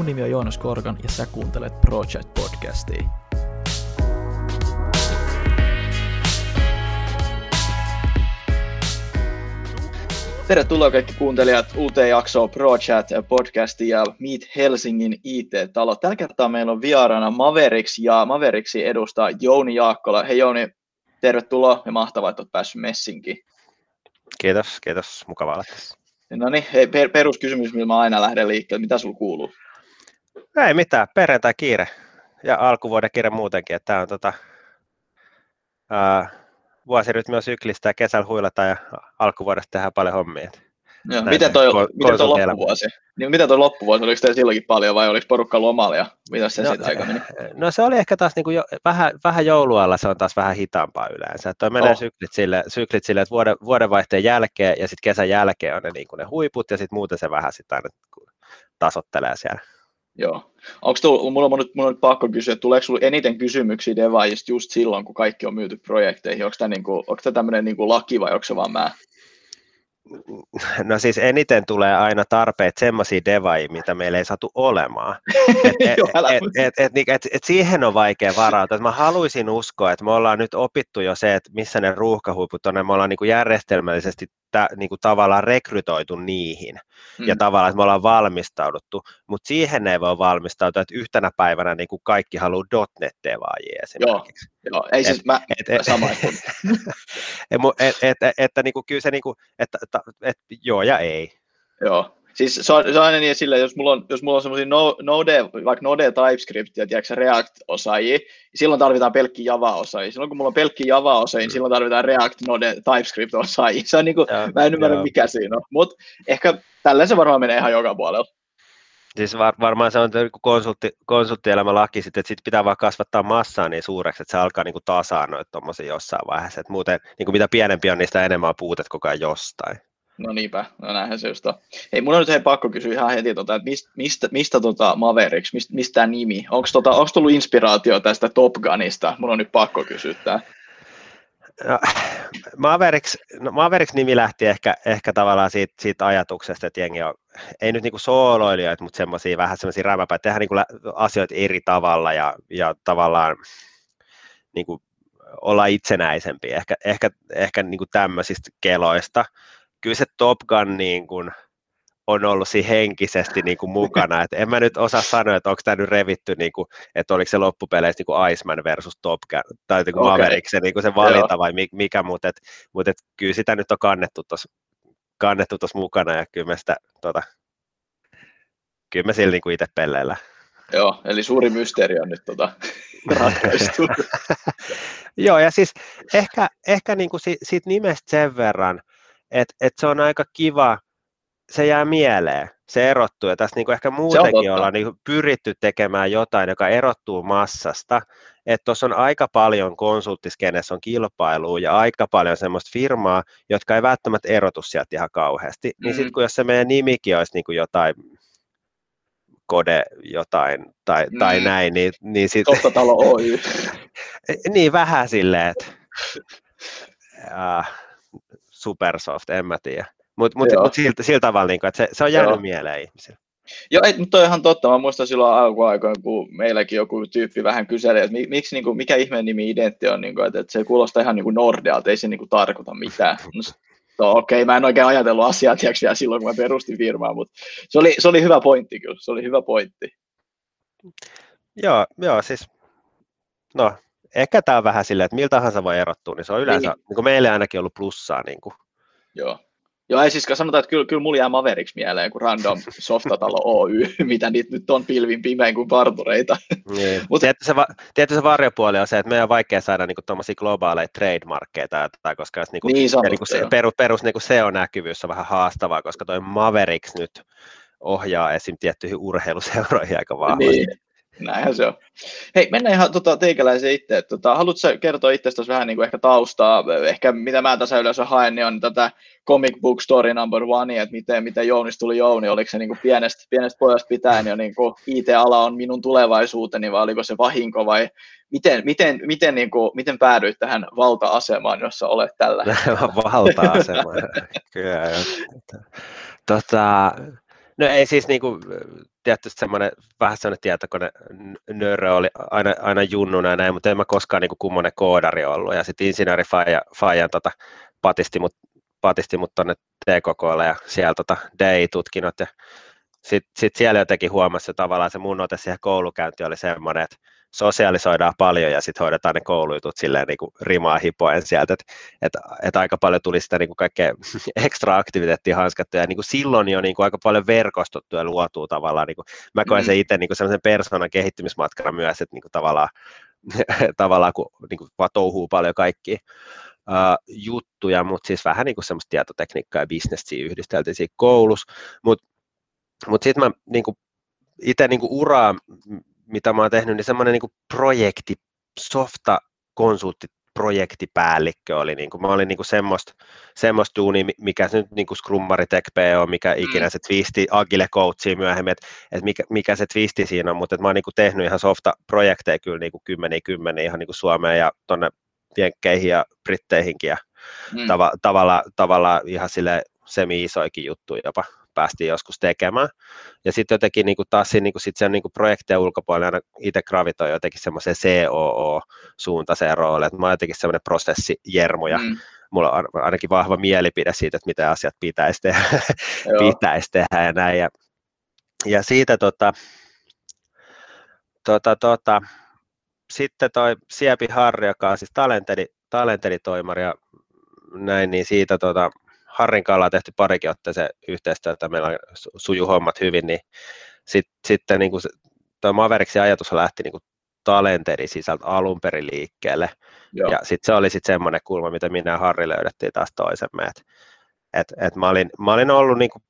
Mun nimi on Joonas Korkan ja sä kuuntelet Project Podcastia. Tervetuloa kaikki kuuntelijat uuteen jaksoon ProChat podcastia ja Meet Helsingin IT-talo. Tällä kertaa meillä on vieraana Mavericks ja Mavericksi edustaa Jouni Jaakkola. Hei Jouni, tervetuloa ja mahtavaa, että olet päässyt messinkin. Kiitos, kiitos. Mukavaa olla tässä. No niin, hei, per, peruskysymys, millä mä aina lähden liikkeelle. Mitä sulla kuuluu? Ei mitään, perjantai kiire ja alkuvuoden kiire muutenkin. Että tämä on tota, ää, vuosirytmi on syklistä ja kesällä huilataan ja alkuvuodesta tehdään paljon hommia. Joo, miten toi, ko- miten toi loppuvuosi? Niin, miten toi loppuvuosi? Oliko teillä silloinkin paljon vai oliko porukka lomalla ja mitä se no, sitten aika meni? No se oli ehkä taas niin kuin jo, vähän, vähän joulualla se on taas vähän hitaampaa yleensä. Toi menee oh. syklit, sille, syklit sille, että vuoden, vuodenvaihteen jälkeen ja sitten kesän jälkeen on ne, niin kuin ne huiput ja sitten muuten se vähän sitten aina tasottelee siellä. Joo. Onko tullut, mulla on nyt, mulla on nyt pakko kysyä, että tuleeko sinulle eniten kysymyksiä devaajista just silloin, kun kaikki on myyty projekteihin? Onko tämä, niin kuin, onko tämä tämmöinen niin kuin laki vai onko se vaan mä? No siis eniten tulee aina tarpeet semmoisia devaajia, mitä meillä ei saatu olemaan. Et, et, et, et, et, et, et siihen on vaikea varautua. Et mä haluaisin uskoa, että me ollaan nyt opittu jo se, että missä ne ruuhkahuiput on, ja me ollaan niin kuin järjestelmällisesti tä, niin kuin tavallaan rekrytoitu niihin, mm. ja tavallaan, että me ollaan valmistauduttu, mutta siihen ei voi valmistautua, että yhtenä päivänä niin kuin kaikki haluaa .NET-devaajia esimerkiksi. Joo, joo. ei et, siis mä, et, et, sama et, et, et, et, että niin kuin, kyllä se, niin kuin, että, että, että joo ja ei. Joo, Siis se on, se on aina niin sillä, jos mulla on, jos mulla on semmoisia no, Node, vaikka Node TypeScript ja tiedätkö, React-osaajia, niin silloin tarvitaan pelkki Java-osaajia. Silloin kun mulla on pelkki Java-osaajia, niin silloin tarvitaan React, Node, TypeScript-osaajia. Se on niin kuin, ja, mä en ymmärrä joo. mikä siinä on, mutta ehkä tällä se varmaan menee ihan joka puolella. Siis var, varmaan se on konsultti, konsulttielämä laki, sitten, että sit pitää vaan kasvattaa massaa niin suureksi, että se alkaa niin tasaannoa tuommoisia jossain vaiheessa. Että muuten niin kuin mitä pienempi on, sitä enemmän on puutet koko ajan jostain. No niinpä, no näinhän se just on. Hei, mun on nyt hei pakko kysyä ihan heti, tota, että mistä, mistä, mistä tota Mavericks, mistä, mistä tämä nimi? Onko tota, tullut inspiraatio tästä Top Gunista? Mun on nyt pakko kysyä tämä. No, Mavericks, no Mavericks-nimi lähti ehkä, ehkä tavallaan siitä, siitä ajatuksesta, että jengi on, ei nyt niinku sooloilijoita, mutta semmoisia vähän semmoisia rämäpäitä, tehdään niinku asioita eri tavalla ja, ja tavallaan niinku olla itsenäisempiä, ehkä, ehkä, ehkä niinku tämmöisistä keloista kyllä se Top Gun niin kuin, on ollut siinä henkisesti niin kuin mukana. Et en mä nyt osaa sanoa, että onko tämä nyt revitty, niin kuin, että oliko se loppupeleissä niin kuin Iceman versus Top Gun, tai niin kuin okay. Maverick, se, niin kuin se valinta Joo. vai mikä, mutta et, mut et, kyllä sitä nyt on kannettu tuossa kannettu mukana, ja kyllä me sitä, tota, kyllä me sillä niin itse pelleillä. Joo, eli suuri mysteeri on nyt tota, ratkaistu. Joo, ja siis ehkä, ehkä niin kuin siitä nimestä sen verran, että et se on aika kiva, se jää mieleen, se erottuu, ja tässä niinku ehkä muutenkin ollaan niinku pyritty tekemään jotain, joka erottuu massasta, että tuossa on aika paljon konsulttiskenessä on kilpailua ja aika paljon semmoista firmaa, jotka ei välttämättä erotu sieltä ihan kauheasti, mm-hmm. niin sitten kun jos se meidän nimikin olisi niinku jotain kode jotain tai, mm. tai näin, niin, niin sitten... Talo Oy. niin vähän silleen, että... Supersoft, en mä tiedä. Mutta mut, mut siltä, siltä tavalla, niin kuin, että se, se on jäänyt Joo. mieleen ihmisille. Joo, ei, mutta on ihan totta. Mä muistan silloin alkuaikoina, kun meilläkin joku tyyppi vähän kyseli, että miksi, niin kuin, mikä ihmeen nimi identti on, niin kuin, että, että se kuulostaa ihan niin kuin Nordealta, ei se niin kuin, tarkoita mitään. No, okei, okay, mä en oikein ajatellut asiaa tiiäks, vielä silloin, kun mä perustin firmaa, mutta se oli, se oli hyvä pointti kyllä, se oli hyvä pointti. Joo, joo siis, no, ehkä tämä on vähän silleen, että miltä tahansa voi erottua, niin se on yleensä, niin. Niin kuin meille ainakin ollut plussaa. Niin kuin. Joo. Joo, ei siis sanotaan, että kyllä, kyllä mulla jää Mavericks mieleen kuin random softatalo Oy, mitä niitä nyt on pilvin pimein kuin partureita. Niin. Mut... Tietysti, se, va- tietysti se varjopuoli on se, että meidän on vaikea saada niinku tuommoisia globaaleja trademarkkeja, tai, koska jos niinku, niin, ja niinku se, perus, perus niinku SEO-näkyvyys on vähän haastavaa, koska toi Mavericks nyt ohjaa esim. tiettyihin urheiluseuroihin aika vahvasti. Niin. Näinhän se on. Hei, mennään ihan tota, teikäläisen itse. Tota, haluatko kertoa itsestäsi vähän niin kuin ehkä taustaa? Ehkä mitä mä tässä yleensä haen, niin on tätä comic book story number one, että miten, miten Jounis tuli Jouni. Oliko se niin kuin pienestä, pienestä pojasta pitäen jo niin kuin IT-ala on minun tulevaisuuteni, vai oliko se vahinko, vai miten, miten, miten, niin kuin, miten päädyit tähän valta-asemaan, jossa olet tällä Valta-asema, kyllä. Tota, No ei siis niin kuin, tietysti semmoinen, vähän semmoinen tietokone nörrö oli aina, aina junnuna ja näin, mutta en mä koskaan niin kummonen koodari ollut. Ja sitten insinööri Fajan tota, patisti mut, patisti mut tonne TKKlle ja siellä tota, DI-tutkinnot ja sitten sit siellä jotenkin huomasi että tavallaan se mun ote siihen koulukäyntiin oli semmoinen, että sosiaalisoidaan paljon ja sitten hoidetaan ne koulujutut silleen niin kuin rimaa hipoen sieltä, että et, et aika paljon tuli sitä niin kuin kaikkea ekstra aktiviteettia hanskattua ja niin kuin silloin jo niin kuin aika paljon verkostuttu ja luotuu tavallaan, niin kuin, mä koen sen mm. itse niin kuin sellaisen persoonan kehittymismatkana myös, että niin kuin tavallaan, tavallaan kun niin kuin vaan touhuu paljon kaikki uh, juttuja, mutta siis vähän niin kuin semmoista tietotekniikkaa ja bisnessiä yhdisteltiin siinä koulussa, mutta mut sitten mä niin kuin itse niin kuin uraa mitä mä oon tehnyt, niin semmoinen niin projekti, softa konsultti projektipäällikkö oli, niin kuin, mä olin niin kuin semmoista, semmoista duunia, mikä se nyt niin kuin Scrummari Tech on, mikä mm. ikinä se twisti, Agile Coachia myöhemmin, että, että mikä, mikä, se twisti siinä on, mutta että mä oon niin kuin tehnyt ihan softa projekteja kyllä niin kuin kymmeniä kymmeniä ihan niin kuin Suomeen ja tuonne Jenkkeihin ja Britteihinkin ja mm. tava, tavalla, tavalla ihan sille semi-isoikin juttuja jopa päästiin joskus tekemään. Ja sitten jotenkin niin kuin taas siinä, niin kuin sit sen niin kuin projektien ulkopuolella aina itse gravitoi jotenkin semmoiseen COO-suuntaiseen rooliin, että mä oon jotenkin semmoinen prosessijermu ja mm. mulla on ainakin vahva mielipide siitä, että mitä asiat pitäisi tehdä, pitäisi tehdä ja näin. Ja, ja siitä tota, tota, tota, sitten toi Siepi Harri, joka on siis talenteli, talentelitoimari ja näin, niin siitä tota, Harrin kanssa on tehty parikin otteeseen yhteistyötä, meillä on suju hommat hyvin, niin sit, sitten niin kuin tuo Maveriksin ajatus lähti niin kuin talenteri sisältä alun perin liikkeelle. Joo. Ja sitten se oli sitten semmoinen kulma, mitä minä ja Harri löydettiin taas toisemme. Et, et, et mä, olin, mä olin ollut, niin kuin,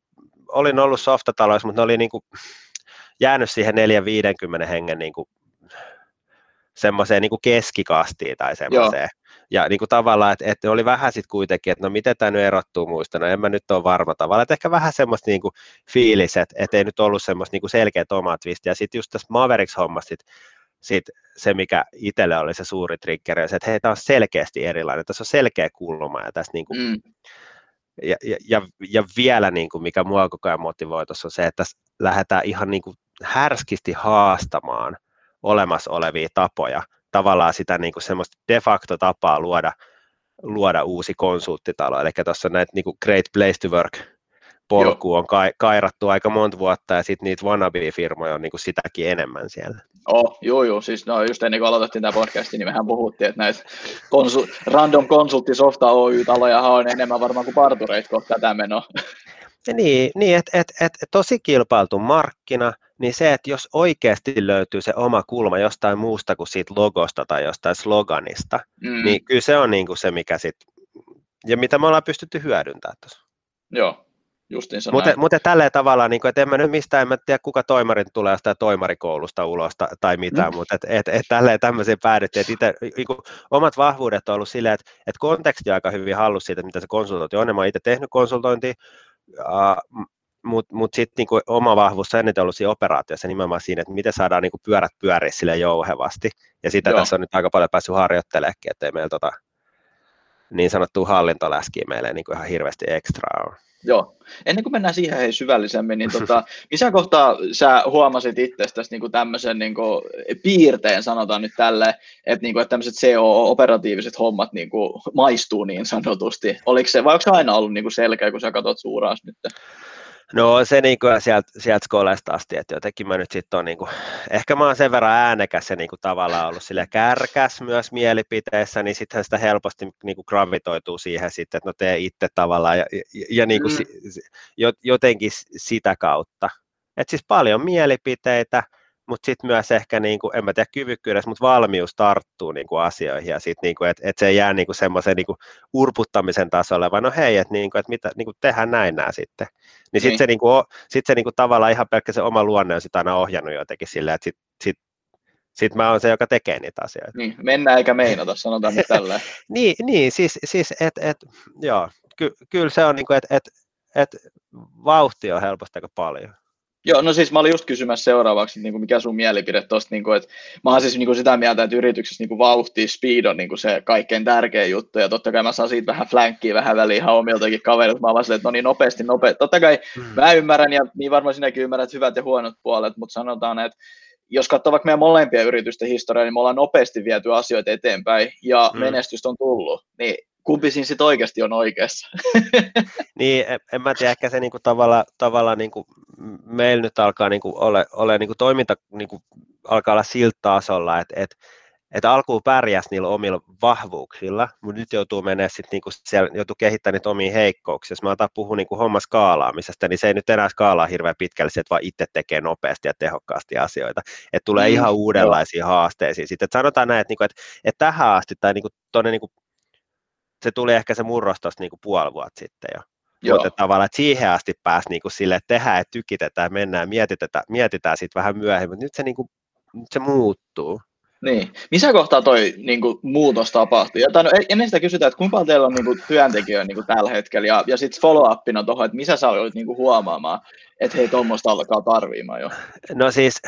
olin ollut softataloissa, mutta ne oli niin kuin, jäänyt siihen 4-50 hengen niin kuin, semmoiseen niin kuin keskikastiin tai semmoiseen. Joo. Ja niin kuin tavallaan, että, että oli vähän sitten kuitenkin, että no miten tämä nyt erottuu muista, no en mä nyt ole varma tavalla, että ehkä vähän semmoista niin kuin fiilis, että, että ei nyt ollut semmoista niin kuin selkeät omat Ja sitten just tässä Mavericks-hommassa sit, sit se, mikä itselle oli se suuri triggeri, se, että hei, tämä on selkeästi erilainen, tässä on selkeä kulma ja tässä niin kuin, mm. ja, ja, ja, ja, vielä niin kuin, mikä mua koko ajan motivoi tuossa on se, että tässä lähdetään ihan niin kuin härskisti haastamaan olemassa olevia tapoja tavallaan sitä niin kuin semmoista de facto tapaa luoda, luoda uusi konsulttitalo. Eli tuossa näitä niin kuin Great Place to Work polku on kai, kairattu aika monta vuotta ja sitten niitä wannabe-firmoja on niin kuin sitäkin enemmän siellä. Oh, joo, joo, siis no, just ennen kuin aloitettiin tämä podcast, niin mehän puhuttiin, että näitä konsul- random konsulttisofta Oy-taloja on enemmän varmaan kuin partureita kohta tätä menoa. Niin, niin että et, et, tosi kilpailtu markkina, niin se, että jos oikeasti löytyy se oma kulma jostain muusta kuin siitä logosta tai jostain sloganista, mm. niin kyllä se on niin kuin se, mikä sitten, ja mitä me ollaan pystytty hyödyntämään tuossa. Joo, justiinsa Mutta, mutta tällä tavalla, niin kuin, että en mä nyt mistään, en mä tiedä kuka toimarin tulee jostain toimarikoulusta ulos tai, mitään, mm. mutta et, et, et tälleen tämmöiseen päädyttiin, että itse, niin kuin, omat vahvuudet on ollut silleen, että, että konteksti on aika hyvin hallussa siitä, mitä se konsultointi on, ja mä oon itse tehnyt konsultointia, uh, mutta mut sitten niinku oma vahvuus on eniten ollut siinä operaatiossa nimenomaan siinä, että miten saadaan niinku pyörät pyöriä sille jouhevasti. Ja sitä Joo. tässä on nyt aika paljon päässyt harjoittelemaan, ettei meillä tota, niin sanottua hallintoläskiä meille niinku ihan hirveästi ekstraa ole. Joo. Ennen kuin mennään siihen hei syvällisemmin, niin tota, missä kohtaa sä huomasit itsestäsi niin tämmöisen niin kuin, piirteen, sanotaan nyt tälle, että, niin kuin, että tämmöiset CO-operatiiviset hommat niin kuin, maistuu niin sanotusti? Oliko se, vai onko se aina ollut niin kuin selkeä, kun sä katsot suuraas nyt? No se niin kuin sieltä, sieltä skolesta asti, että jotenkin mä nyt sitten on niin kuin, ehkä mä oon sen verran äänekäs ja niin kuin tavallaan ollut sille kärkäs myös mielipiteessä, niin sittenhän sitä helposti niin kuin gravitoituu siihen sitten, että no tee itse tavallaan ja, ja, ja niin kuin mm. jotenkin sitä kautta. että siis paljon mielipiteitä, mutta sitten myös ehkä, niin kuin, en mä tiedä kyvykkyydessä, mutta valmius tarttuu niin kuin asioihin ja sitten, niin että, että se ei jää niin kuin semmoisen niin kuin urputtamisen tasolle, vaan no hei, että, niin kuin, että mitä, niin kuin tehdään näin nämä sitten. Niin sitten niin. se, niin kuin, sit se niin kuin, tavallaan ihan pelkkä se oma luonne on sitä aina ohjannut jotenkin silleen, että sitten sit, sit mä oon se, joka tekee niitä asioita. Niin, mennään eikä meinata, sanotaan nyt tällä. niin, niin, siis, siis että et, joo, ky, kyllä se on niin kuin, että et, et, vauhti on helposti aika paljon. Joo, no siis mä olin just kysymässä seuraavaksi, että niin kuin mikä sun mielipide tuosta, niin että mä oon siis niin kuin sitä mieltä, että yrityksessä niin kuin vauhti, speed on niin kuin se kaikkein tärkein juttu, ja totta kai mä saan siitä vähän flankkiä vähän väliin ihan omiltakin kaverilta, mä oon vaan että no niin nopeasti, nopeasti, totta kai hmm. mä ymmärrän, ja niin varmaan sinäkin ymmärrät hyvät ja huonot puolet, mutta sanotaan, että jos katsoo vaikka meidän molempia yritysten historiaa, niin me ollaan nopeasti viety asioita eteenpäin, ja hmm. menestystä on tullut, niin kumpi siinä sitten oikeasti on oikeassa. niin, en, en mä tiedä, ehkä se niinku tavalla, tavalla niinku, meillä nyt alkaa niinku ole, ole niinku toiminta niinku, alkaa olla siltä tasolla, että et, et alkuun pärjäs niillä omilla vahvuuksilla, mutta nyt joutuu mennä sitten niinku siellä, joutuu kehittämään niitä omia heikkouksia. Jos mä otan puhua niinku homma skaalaamisesta, niin se ei nyt enää skaalaa hirveän pitkälle, että vaan itse tekee nopeasti ja tehokkaasti asioita. Että tulee mm, ihan uudenlaisia haasteisiin. Sitten sanotaan näin, että, niinku, et, et tähän asti tai niinku, tuonne niinku se tuli ehkä se murros tuosta niin puoli vuotta sitten jo. Joo. Mutta tavallaan, että siihen asti pääsi niin kuin sille, että tehdään, että tykitetään, mennään, mietitään, mietitään sitten vähän myöhemmin, mutta nyt se, niin kuin, nyt se muuttuu. Niin. Missä kohtaa toi niin kuin, muutos tapahtui? Ja, no, ennen sitä kysytään, että kuinka paljon teillä on niin kuin, työntekijöitä niin kuin, tällä hetkellä, ja, ja sitten follow-upina tuohon, että missä sä olit niin kuin, huomaamaan, että hei, tuommoista alkaa tarviimaan jo? No siis,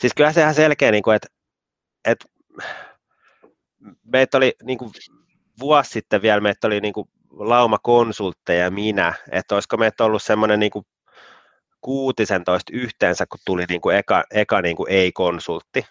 siis kyllä se ihan selkeä, niin kuin, että, että meitä oli niin kuin, vuosi sitten vielä meitä oli niin kuin lauma konsultteja ja minä, että olisiko meitä ollut semmoinen niin kuin 16 yhteensä, kun tuli niin kuin eka, eka niin kuin ei-konsultti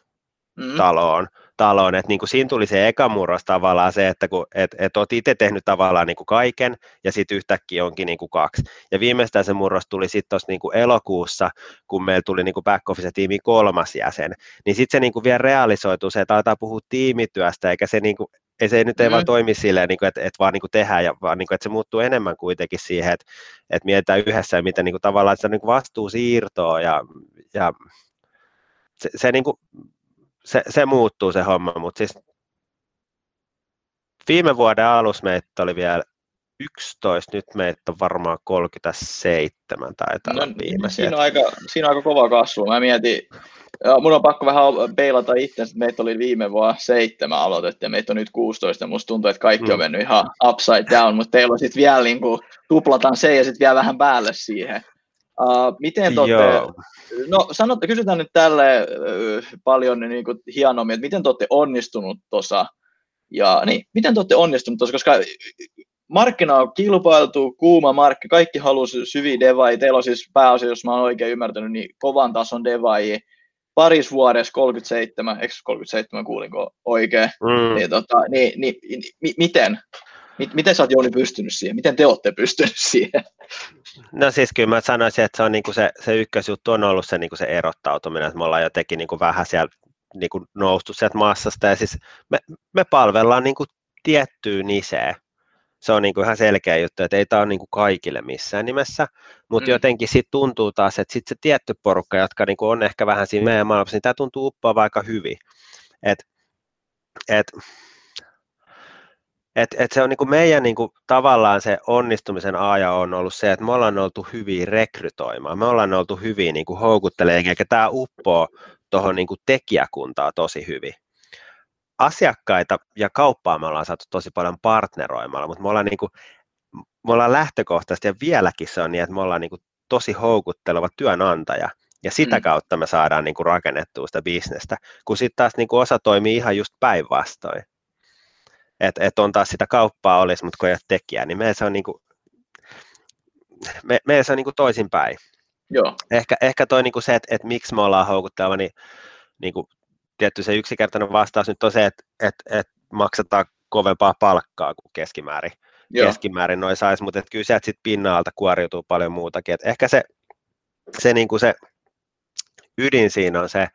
mm. taloon, taloon. että niin kuin siinä tuli se eka murros tavallaan se, että kun, et, et olet itse tehnyt tavallaan niin kuin kaiken ja sitten yhtäkkiä onkin niin kuin kaksi. Ja viimeistään se murros tuli sitten tuossa niin kuin elokuussa, kun meillä tuli niin kuin back office tiimi kolmas jäsen, niin sitten se niin kuin vielä realisoituu se, että aletaan puhua tiimityöstä, eikä se niin kuin ei se nyt ei mm. vaan toimi silleen, niin kuin, että, että vaan niin kuin tehdään, ja vaan niin kuin, että se muuttuu enemmän kuitenkin siihen, että, että mietitään yhdessä ja miten niin kuin, tavallaan se niin kuin vastuu siirtoo ja, ja se, se, niin kuin, se, se, muuttuu se homma, mutta siis viime vuoden alussa meitä oli vielä 11, nyt meitä on varmaan 37 tai no, viimeisiä. Siinä on, aika, siinä on aika kova kasvu. Mä mietin, ja mun on pakko vähän peilata itse, että meitä oli viime vuonna seitsemän aloitettu ja meitä on nyt 16. Musta tuntuu, että kaikki mm. on mennyt ihan upside down, mutta teillä on sitten vielä niin kuin, tuplataan se ja sitten vielä vähän päälle siihen. Uh, miten te no sanotte, kysytään nyt tälle uh, paljon niin kuin hienommin, että miten te olette onnistunut tuossa, ja niin, miten te olette onnistunut tuossa, koska markkina on kilpailtu, kuuma markki, kaikki haluaa syviä devaajia, teillä on siis pääosin, jos mä oon oikein ymmärtänyt, niin kovan tason devaajia, paris vuodessa 37, eikö 37 kuulinko oikein, mm. niin, tota, niin, niin, niin, niin, miten, miten sä oot Jouni pystynyt siihen? Miten te olette pystynyt siihen? No siis kyllä mä sanoisin, että se, on niinku se, se ykkösjuttu on ollut se, niinku se erottautuminen, että me ollaan jotenkin niinku vähän siellä niinku noustu sieltä massasta ja siis me, me palvellaan niinku tiettyä niseä, se on niin kuin ihan selkeä juttu, että ei tämä ole niin kuin kaikille missään nimessä, mutta mm. jotenkin sitten tuntuu taas, että sitten se tietty porukka, jotka niin kuin on ehkä vähän siinä meidän maailmassa, niin tämä tuntuu uppoa aika hyvin. Et, et, et, et se on niin kuin meidän niin kuin, tavallaan se onnistumisen aja on ollut se, että me ollaan oltu hyviä rekrytoimaan, me ollaan oltu hyviä niin houkuttelemaan, eikä tämä uppoo tuohon niin tekijäkuntaa tosi hyvin asiakkaita ja kauppaa me ollaan saatu tosi paljon partneroimalla, mutta me ollaan, niin kuin, me ollaan lähtökohtaisesti ja vieläkin se on niin, että me ollaan niin kuin tosi houkutteleva työnantaja ja sitä mm. kautta me saadaan niin kuin rakennettua sitä bisnestä, kun sitten taas niin kuin osa toimii ihan just päinvastoin. Että et on taas sitä kauppaa olisi, mutta kun ei ole tekijää, niin meillä se on, niin kuin, me, meillä se on niin kuin toisinpäin. Joo. Ehkä, ehkä toi niin kuin se, että, että miksi me ollaan houkutteleva, niin, niin kuin tietty se yksinkertainen vastaus nyt on se, että, että, että maksetaan kovempaa palkkaa kuin keskimäärin. Joo. Keskimäärin noin saisi, mutta kyllä sieltä sitten pinnalta kuoriutuu paljon muutakin. Et ehkä se, se, niin kuin se ydin siinä on se,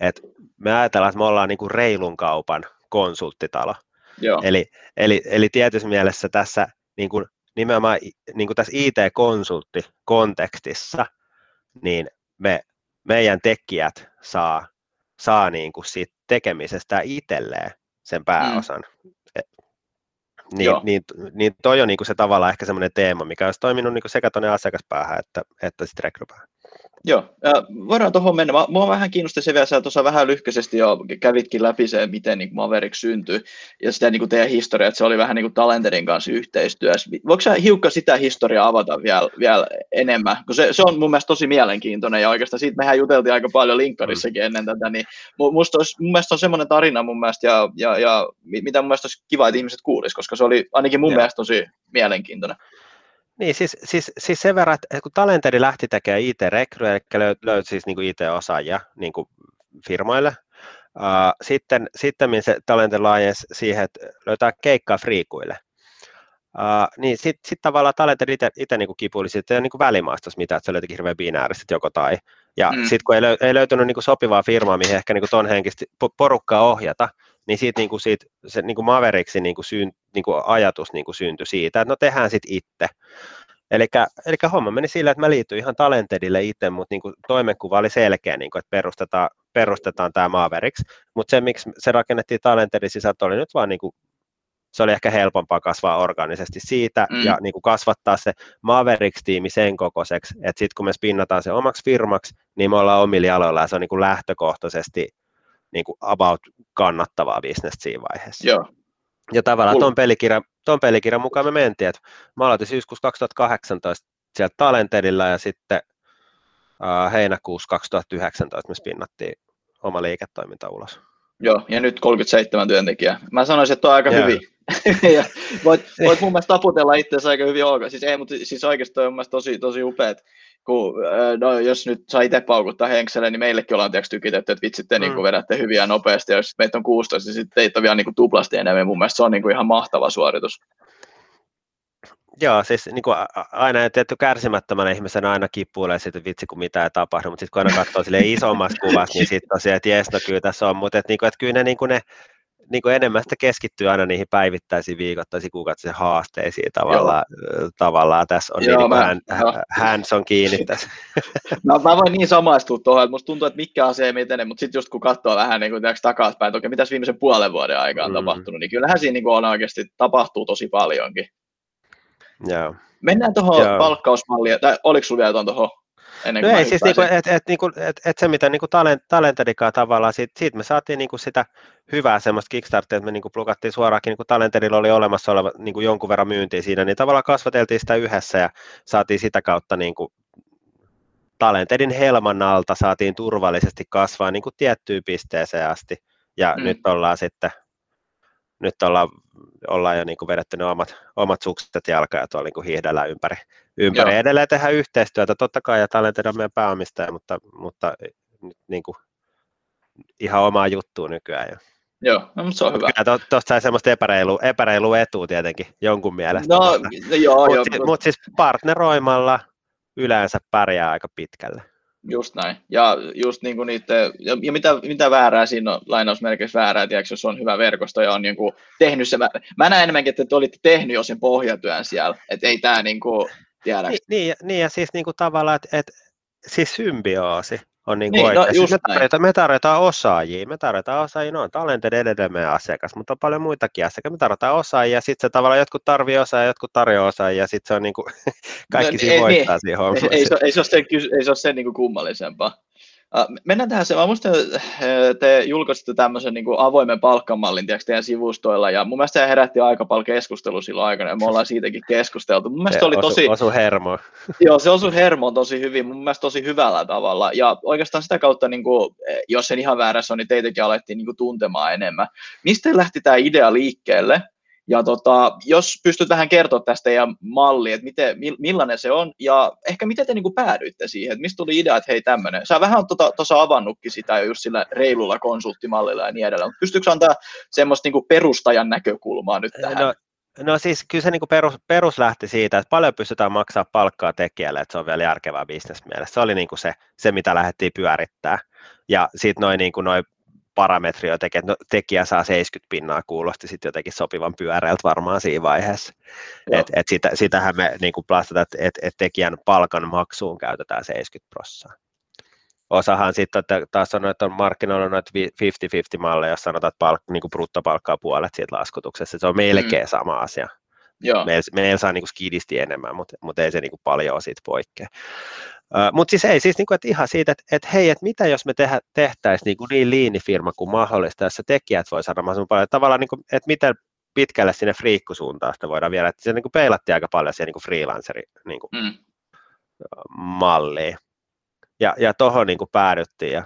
että me ajatellaan, että me ollaan niin kuin reilun kaupan konsulttitalo. Joo. Eli, eli, eli tietyssä mielessä tässä niin kuin nimenomaan niin kuin tässä IT-konsulttikontekstissa, niin me, meidän tekijät saa saa niin kuin siitä tekemisestä itselleen sen mm. pääosan. Mm. Niin, niin, niin toi on niin kuin se tavallaan ehkä semmoinen teema, mikä olisi toiminut niin kuin sekä tuonne asiakaspäähän että, että sitten rekrypäähän. Joo, ja voidaan tuohon mennä. Mua vähän kiinnosti se vielä, sä tuossa vähän lyhkäisesti jo kävitkin läpi se, miten niin Maverick syntyi, ja sitä niin kuin teidän historiaa, että se oli vähän niin kuin Talenterin kanssa yhteistyössä. Voiko sä hiukka sitä historiaa avata vielä, vielä enemmän? Kun se, se, on mun mielestä tosi mielenkiintoinen, ja oikeastaan siitä mehän juteltiin aika paljon linkkarissakin mm. ennen tätä, niin musta olisi, mun mielestä on semmoinen tarina mun mielestä, ja, ja, ja mitä mun mielestä olisi kiva, että ihmiset kuulisivat, koska se oli ainakin mun yeah. mielestä tosi mielenkiintoinen. Niin, siis, siis, siis sen verran, että kun Talenteri lähti tekemään IT-rekryä, eli löytyi siis niin IT-osaajia niin kuin firmoille, sitten, sitten se Talenter laajensi siihen, että löytää keikkaa friikuille. Uh, niin sitten sit tavallaan Talenter itse niin kipuili sitten niin välimaastos mitä, että se löytyikin hirveän binäärisesti joko tai. Ja mm. sitten kun ei, löy, ei löytynyt niin kuin sopivaa firmaa, mihin ehkä niin kuin ton henkistä porukkaa ohjata, niin siitä, niin kuin siitä se niin kuin Mavericksi niin kuin syyn, niin kuin ajatus niin kuin syntyi siitä, että no tehdään sitten itse. Eli, homma meni sillä, että mä liityin ihan Talentedille itse, mutta niin kuin toimenkuva oli selkeä, niin kuin, että perustetaan, perustetaan tämä Mavericks. Mutta se, miksi se rakennettiin Talentedin sisältö, oli nyt vaan niin kuin, se oli ehkä helpompaa kasvaa organisesti siitä mm. ja niin kuin kasvattaa se Mavericks-tiimi sen kokoiseksi, että sitten kun me spinnataan se omaksi firmaksi, niin me ollaan omilla jaloilla ja se on niin kuin lähtökohtaisesti niin kuin about kannattavaa bisnestä siinä vaiheessa. Joo. Ja tavallaan tuon pelikirjan, ton pelikirjan mukaan me mentiin, että mä aloitin syyskuussa 2018 sieltä Talentedilla ja sitten uh, heinäkuussa 2019 me spinnattiin oma liiketoiminta ulos. Joo, ja nyt 37 työntekijää. Mä sanoisin, että on aika Joo. hyvin. ja voit, voit mun mielestä taputella itseäsi aika hyvin olkaa. Siis, ei, mutta siis oikeasti on mun mielestä tosi, tosi upeat kun, no, jos nyt saa itse paukuttaa Henkselle, niin meillekin ollaan tietysti tykitetty, että vitsit te mm. niin vedätte hyviä nopeasti, ja jos meitä on 16, niin sitten teitä on vielä niin kuin tuplasti enemmän. Mun mielestä se on niin kuin ihan mahtava suoritus. Joo, siis niin kuin aina tietty kärsimättömän ihmisen aina kippuilee sitten vitsi, kun mitä ei tapahdu, mutta sitten kun aina katsoo sille isommassa kuvassa, niin sitten tosiaan, että jes, no kyllä tässä on, mutta että, niin kuin, että kyllä ne, niin kuin ne niin kuin enemmän sitä keskittyy aina niihin päivittäisiin, viikoittaisiin, kuukautisiin haasteisiin tavallaan, tavallaan tässä on Joo, niin, mä, hän, hands on kiinni tässä. No, mä voin niin samaistua tuohon, että musta tuntuu, että mikä asia ei etene, mutta sitten just kun katsoo vähän niin kuin, takaspäin, että okei, mitäs viimeisen puolen vuoden aikaan mm. tapahtunut, niin kyllähän siinä niin kuin on oikeasti tapahtuu tosi paljonkin. Joo. Mennään tuohon palkkausmalliin, tai oliko sinulla vielä tuohon ennen no kuin no ei, siis niinku, et, et, niinku, et, et se mitä niinku talent, talentedikaa tavallaan, siitä, siitä me saatiin niinku sitä hyvää semmoista Kickstarteria, että me niinku plukattiin suoraankin, niinku Talentedilla oli olemassa oleva niinku jonkun verran myyntiä siinä, niin tavallaan kasvateltiin sitä yhdessä ja saatiin sitä kautta niinku Talentedin helman alta saatiin turvallisesti kasvaa niin kuin tiettyyn pisteeseen asti. Ja mm. nyt ollaan sitten, nyt ollaan, ollaan jo niin kuin vedetty ne omat, omat sukset jalkaan ja tuolla niin kuin hiihdellään ympäri, ympäri. Joo. Edelleen tehdä yhteistyötä, totta kai, ja Talented on meidän pääomistaja, mutta, mutta niin kuin ihan omaa juttua nykyään. Jo. Joo, no, mutta se on hyvä. Tuosta to, sai semmoista epäreilu, epäreilu etu tietenkin jonkun mielestä. No, mutta, joo, mutta, joo. Mutta siis partneroimalla yleensä pärjää aika pitkälle. Just näin. Ja just niin kuin niitä, ja, ja mitä, mitä väärää siinä on, lainausmerkeissä väärää, tiedätkö, jos on hyvä verkosto ja on niin kuin tehnyt se. Mä, mä näen enemmänkin, että te olitte tehnyt jo sen pohjatyön siellä, että ei tämä niin kuin, tiedä. Niin, niin, niin, ja siis niin kuin tavallaan, että, että siis symbioosi on niin niin, no, siis me, tarjotaan, me tarjotaan osaajia, me tarjotaan osaajia, no on talented edelleen meidän asiakas, mutta on paljon muitakin asiakkaita, me tarjotaan osaajia, sitten se tavallaan jotkut tarvii osaajia, jotkut tarjoaa osaajia, ja sitten se on niin kuin, kaikki no, siinä ei, voittaa niin, siinä hommassa. Ei, ei, se, ei se ole sen, ei se ole sen niin kuin kummallisempaa. Mennään tähän se, mä muistan, te julkaisitte tämmöisen niin kuin avoimen palkkamallin tiedätkö, teidän sivustoilla, ja mun mielestä se herätti aika paljon keskustelua silloin aikana, ja me ollaan siitäkin keskusteltu. Mun mielestä se oli osu, tosi... Osu hermo. Joo, se osui hermoon tosi hyvin, mun mielestä tosi hyvällä tavalla, ja oikeastaan sitä kautta, niin kuin, jos en ihan väärässä on, niin teitäkin alettiin niin kuin, tuntemaan enemmän. Mistä lähti tämä idea liikkeelle, ja tota, jos pystyt vähän kertoa tästä ja malli, että miten, millainen se on, ja ehkä miten te niin kuin päädyitte siihen, että mistä tuli idea, että hei tämmöinen. Sä vähän tuossa tota, avannutkin sitä just sillä reilulla konsulttimallilla ja niin edelleen, mutta pystytkö antaa semmoista niin kuin perustajan näkökulmaa nyt tähän? No, no siis kyllä se niin perus, perus lähti siitä, että paljon pystytään maksaa palkkaa tekijälle, että se on vielä järkevää bisnesmielessä. Se oli niin kuin se, se, mitä lähdettiin pyörittää. Ja sitten noin niin noi parametri jotenkin, että no, tekijä saa 70 pinnaa, kuulosti sitten jotenkin sopivan pyöreältä varmaan siinä vaiheessa. Et, et sitä, sitähän me niin kuin plastataan, että et, et tekijän palkan maksuun käytetään 70 prosenttia. Osahan sitten, että taas on, että on markkinoilla noita 50-50 malleja, jos sanotaan, että palk, niin kuin bruttopalkkaa puolet siitä laskutuksessa, se on melkein mm. sama asia. Meillä, meillä saa niin kuin skidisti enemmän, mutta, mutta ei se niin kuin paljon siitä poikkea. Mutta siis ei, siis niinku, että ihan siitä, että, että hei, että mitä jos me tehdä, tehtäisiin niinku niin liinifirma kuin mahdollista, jossa tekijät voi saada mahdollisimman paljon, tavallaan, niinku, että miten pitkälle sinne friikkusuuntaan sitä voidaan viedä, että se niinku peilattiin aika paljon siihen niinku freelanceri niinku, mm. malliin. Ja, ja tuohon niinku päädyttiin ja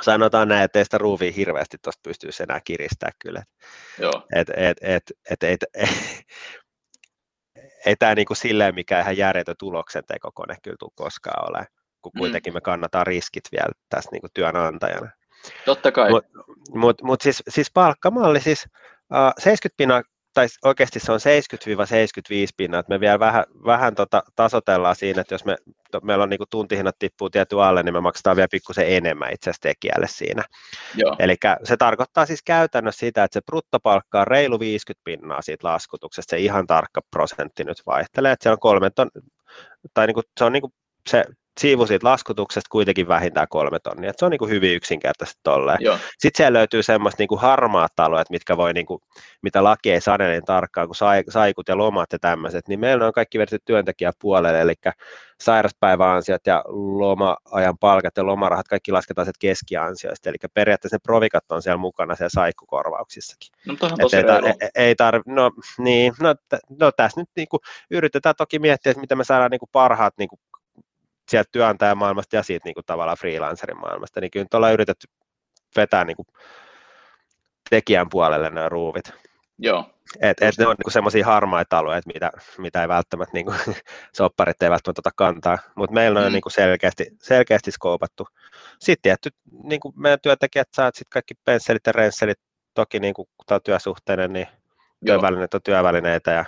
sanotaan näin, että ei sitä ruuvia hirveästi tuosta pystyisi enää kiristämään kyllä. Joo. Et, et, et, et, et, et, ei tämä niin kuin silleen mikään ihan järjetön tuloksen tekokone kyllä tule koskaan ole, kun mm. kuitenkin me kannataan riskit vielä tässä niin kuin työnantajana. Totta kai. Mutta mut, mut siis, siis palkkamalli, siis uh, 70 pinnan tai oikeasti se on 70-75 pinnaa, että me vielä vähän, vähän tota, tasotellaan siinä, että jos me, to, meillä on niin kuin tuntihinnat tippuu tietty alle, niin me maksetaan vielä pikkusen enemmän itse asiassa tekijälle siinä. Eli se tarkoittaa siis käytännössä sitä, että se bruttopalkka on reilu 50 pinnaa siitä laskutuksesta, se ihan tarkka prosentti nyt vaihtelee, että se on kolme ton, tai niin kuin, se on niin kuin se siivu siitä laskutuksesta kuitenkin vähintään kolme tonnia. Et se on niin kuin hyvin yksinkertaisesti tolleen. Sitten siellä löytyy semmoista niin kuin harmaat alueet, mitkä voi, niin kuin, mitä laki ei sane niin tarkkaan, kuin saikut ja lomat ja tämmöiset, niin meillä on kaikki vedetty työntekijäpuolelle, eli sairaspäiväansiot ja loma-ajan palkat ja lomarahat, kaikki lasketaan sieltä keskiansioista, eli periaatteessa ne provikat on siellä mukana siellä saikkukorvauksissakin. No, tosi ei, tar- ei, ei tarvi, no niin, no, t- no tässä nyt niin kuin, yritetään toki miettiä, että miten me saadaan niin kuin parhaat niin kuin sieltä työnantajamaailmasta ja siitä niin kuin tavallaan freelancerin maailmasta, niin kyllä nyt ollaan yritetty vetää niin kuin tekijän puolelle nämä ruuvit. Joo. Et, et ne on niin semmoisia harmaita alueita, mitä, mitä ei välttämättä, niin kuin, sopparit ei välttämättä ota kantaa, mutta meillä on mm. niin kuin selkeästi, selkeästi skoopattu. Sitten tietty, niin kuin meidän työntekijät saat sitten kaikki pensselit ja rensselit, toki niin kuin, kun tämä on työsuhteinen, niin työvälineet on työvälineitä ja,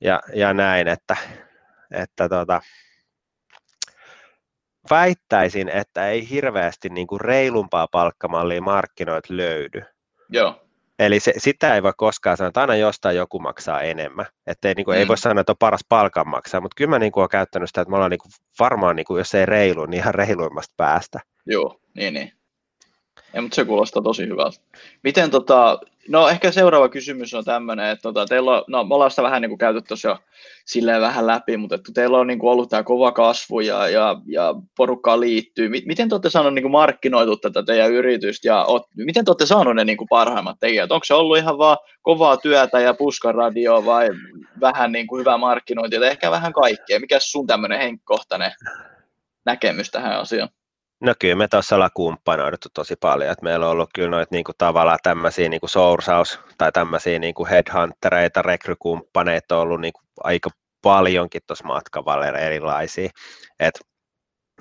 ja, ja näin, että, että tota, väittäisin, että ei hirveästi niin kuin reilumpaa palkkamallia markkinoilta löydy. Joo. Eli se, sitä ei voi koskaan sanoa, että aina jostain joku maksaa enemmän. Että ei, niin kuin, mm. ei voi sanoa, että on paras palkanmaksaja, mutta kyllä mä niin kuin, olen käyttänyt sitä, että me ollaan niin kuin, varmaan, niin kuin, jos ei reilu, niin ihan reiluimmasta päästä. Joo, niin, niin. Ja, mutta se kuulostaa tosi hyvältä. Miten tota, no ehkä seuraava kysymys on tämmöinen, että tota, teillä on, no me ollaan sitä vähän niin kuin käyty tuossa jo silleen vähän läpi, mutta että teillä on niin kuin ollut tämä kova kasvu ja, ja, ja porukkaa liittyy. Miten te olette saaneet niin kuin markkinoitu tätä teidän yritystä ja oot, miten te olette saaneet ne niin kuin parhaimmat tekijät? Onko se ollut ihan vaan kovaa työtä ja puskaradio vai vähän niin kuin hyvää markkinointia tai ehkä vähän kaikkea? Mikä sun tämmöinen henkkohtainen näkemys tähän asiaan? No kyllä me tuossa ollaan kumppanoiduttu tosi paljon, että meillä on ollut kyllä noita niinku tavallaan tämmöisiä niinku soursaus- tai tämmöisiä niinku headhuntereita, rekrykumppaneita on ollut niinku aika paljonkin tuossa matkavalla erilaisia. Et,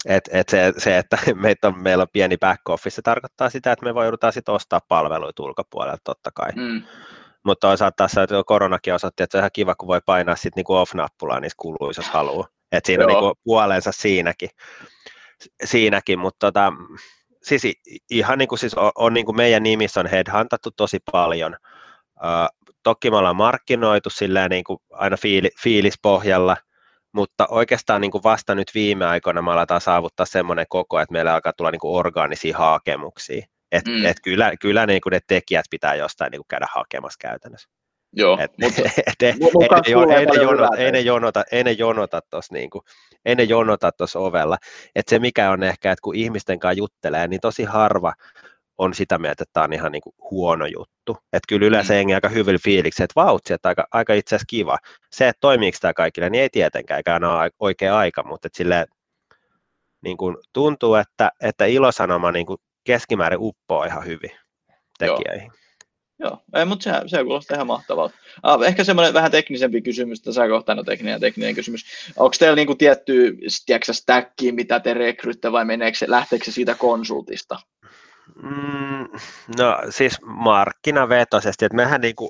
et, et se, se, että meitä on, meillä on pieni back office, se tarkoittaa sitä, että me voidaan sitten ostaa palveluita ulkopuolelta totta kai. Mm. Mutta toisaalta tässä koronakin osoitti, että se on ihan kiva, kun voi painaa sitten niinku off-nappulaa niissä kuluissa, jos haluaa. Että siinä Joo. on niinku puolensa siinäkin siinäkin, mutta tota, siis ihan niin kuin siis on, on niin kuin meidän nimissä on headhuntattu tosi paljon. Uh, toki me ollaan markkinoitu silleen niin kuin aina fiili, fiilispohjalla, mutta oikeastaan niin kuin vasta nyt viime aikoina me aletaan saavuttaa semmoinen koko, että meillä alkaa tulla niin kuin orgaanisia hakemuksia. Et, mm. et kyllä, kyllä niin kuin ne tekijät pitää jostain niin kuin käydä hakemassa käytännössä. Joo, et, mutta et, ei, ne jonota, ei, ne jonota, ei ne jonota tuossa niinku, ei ne jonota tuossa ovella. Et se mikä on ehkä, että kun ihmisten kanssa juttelee, niin tosi harva on sitä mieltä, että tämä on ihan niinku huono juttu. Että kyllä yleensä mm. aika hyvin fiiliksi, että vautsi, että aika, aika itse asiassa kiva. Se, että toimiiko tämä kaikille, niin ei tietenkään, ole oikea aika, mutta että sille, niin kuin tuntuu, että, että ilosanoma niin kuin keskimäärin uppoo ihan hyvin tekijöihin. Joo. Joo, ei, mutta se, se kuulostaa ihan mahtavalta. Ah, ehkä semmoinen vähän teknisempi kysymys, tässä kohtaa on tekninen, tekninen kysymys. Onko teillä niinku tietty tiedätkö, stacki, mitä te rekrytte vai meneekö lähteekö se siitä konsultista? Mm, no siis markkinavetoisesti, että mehän niinku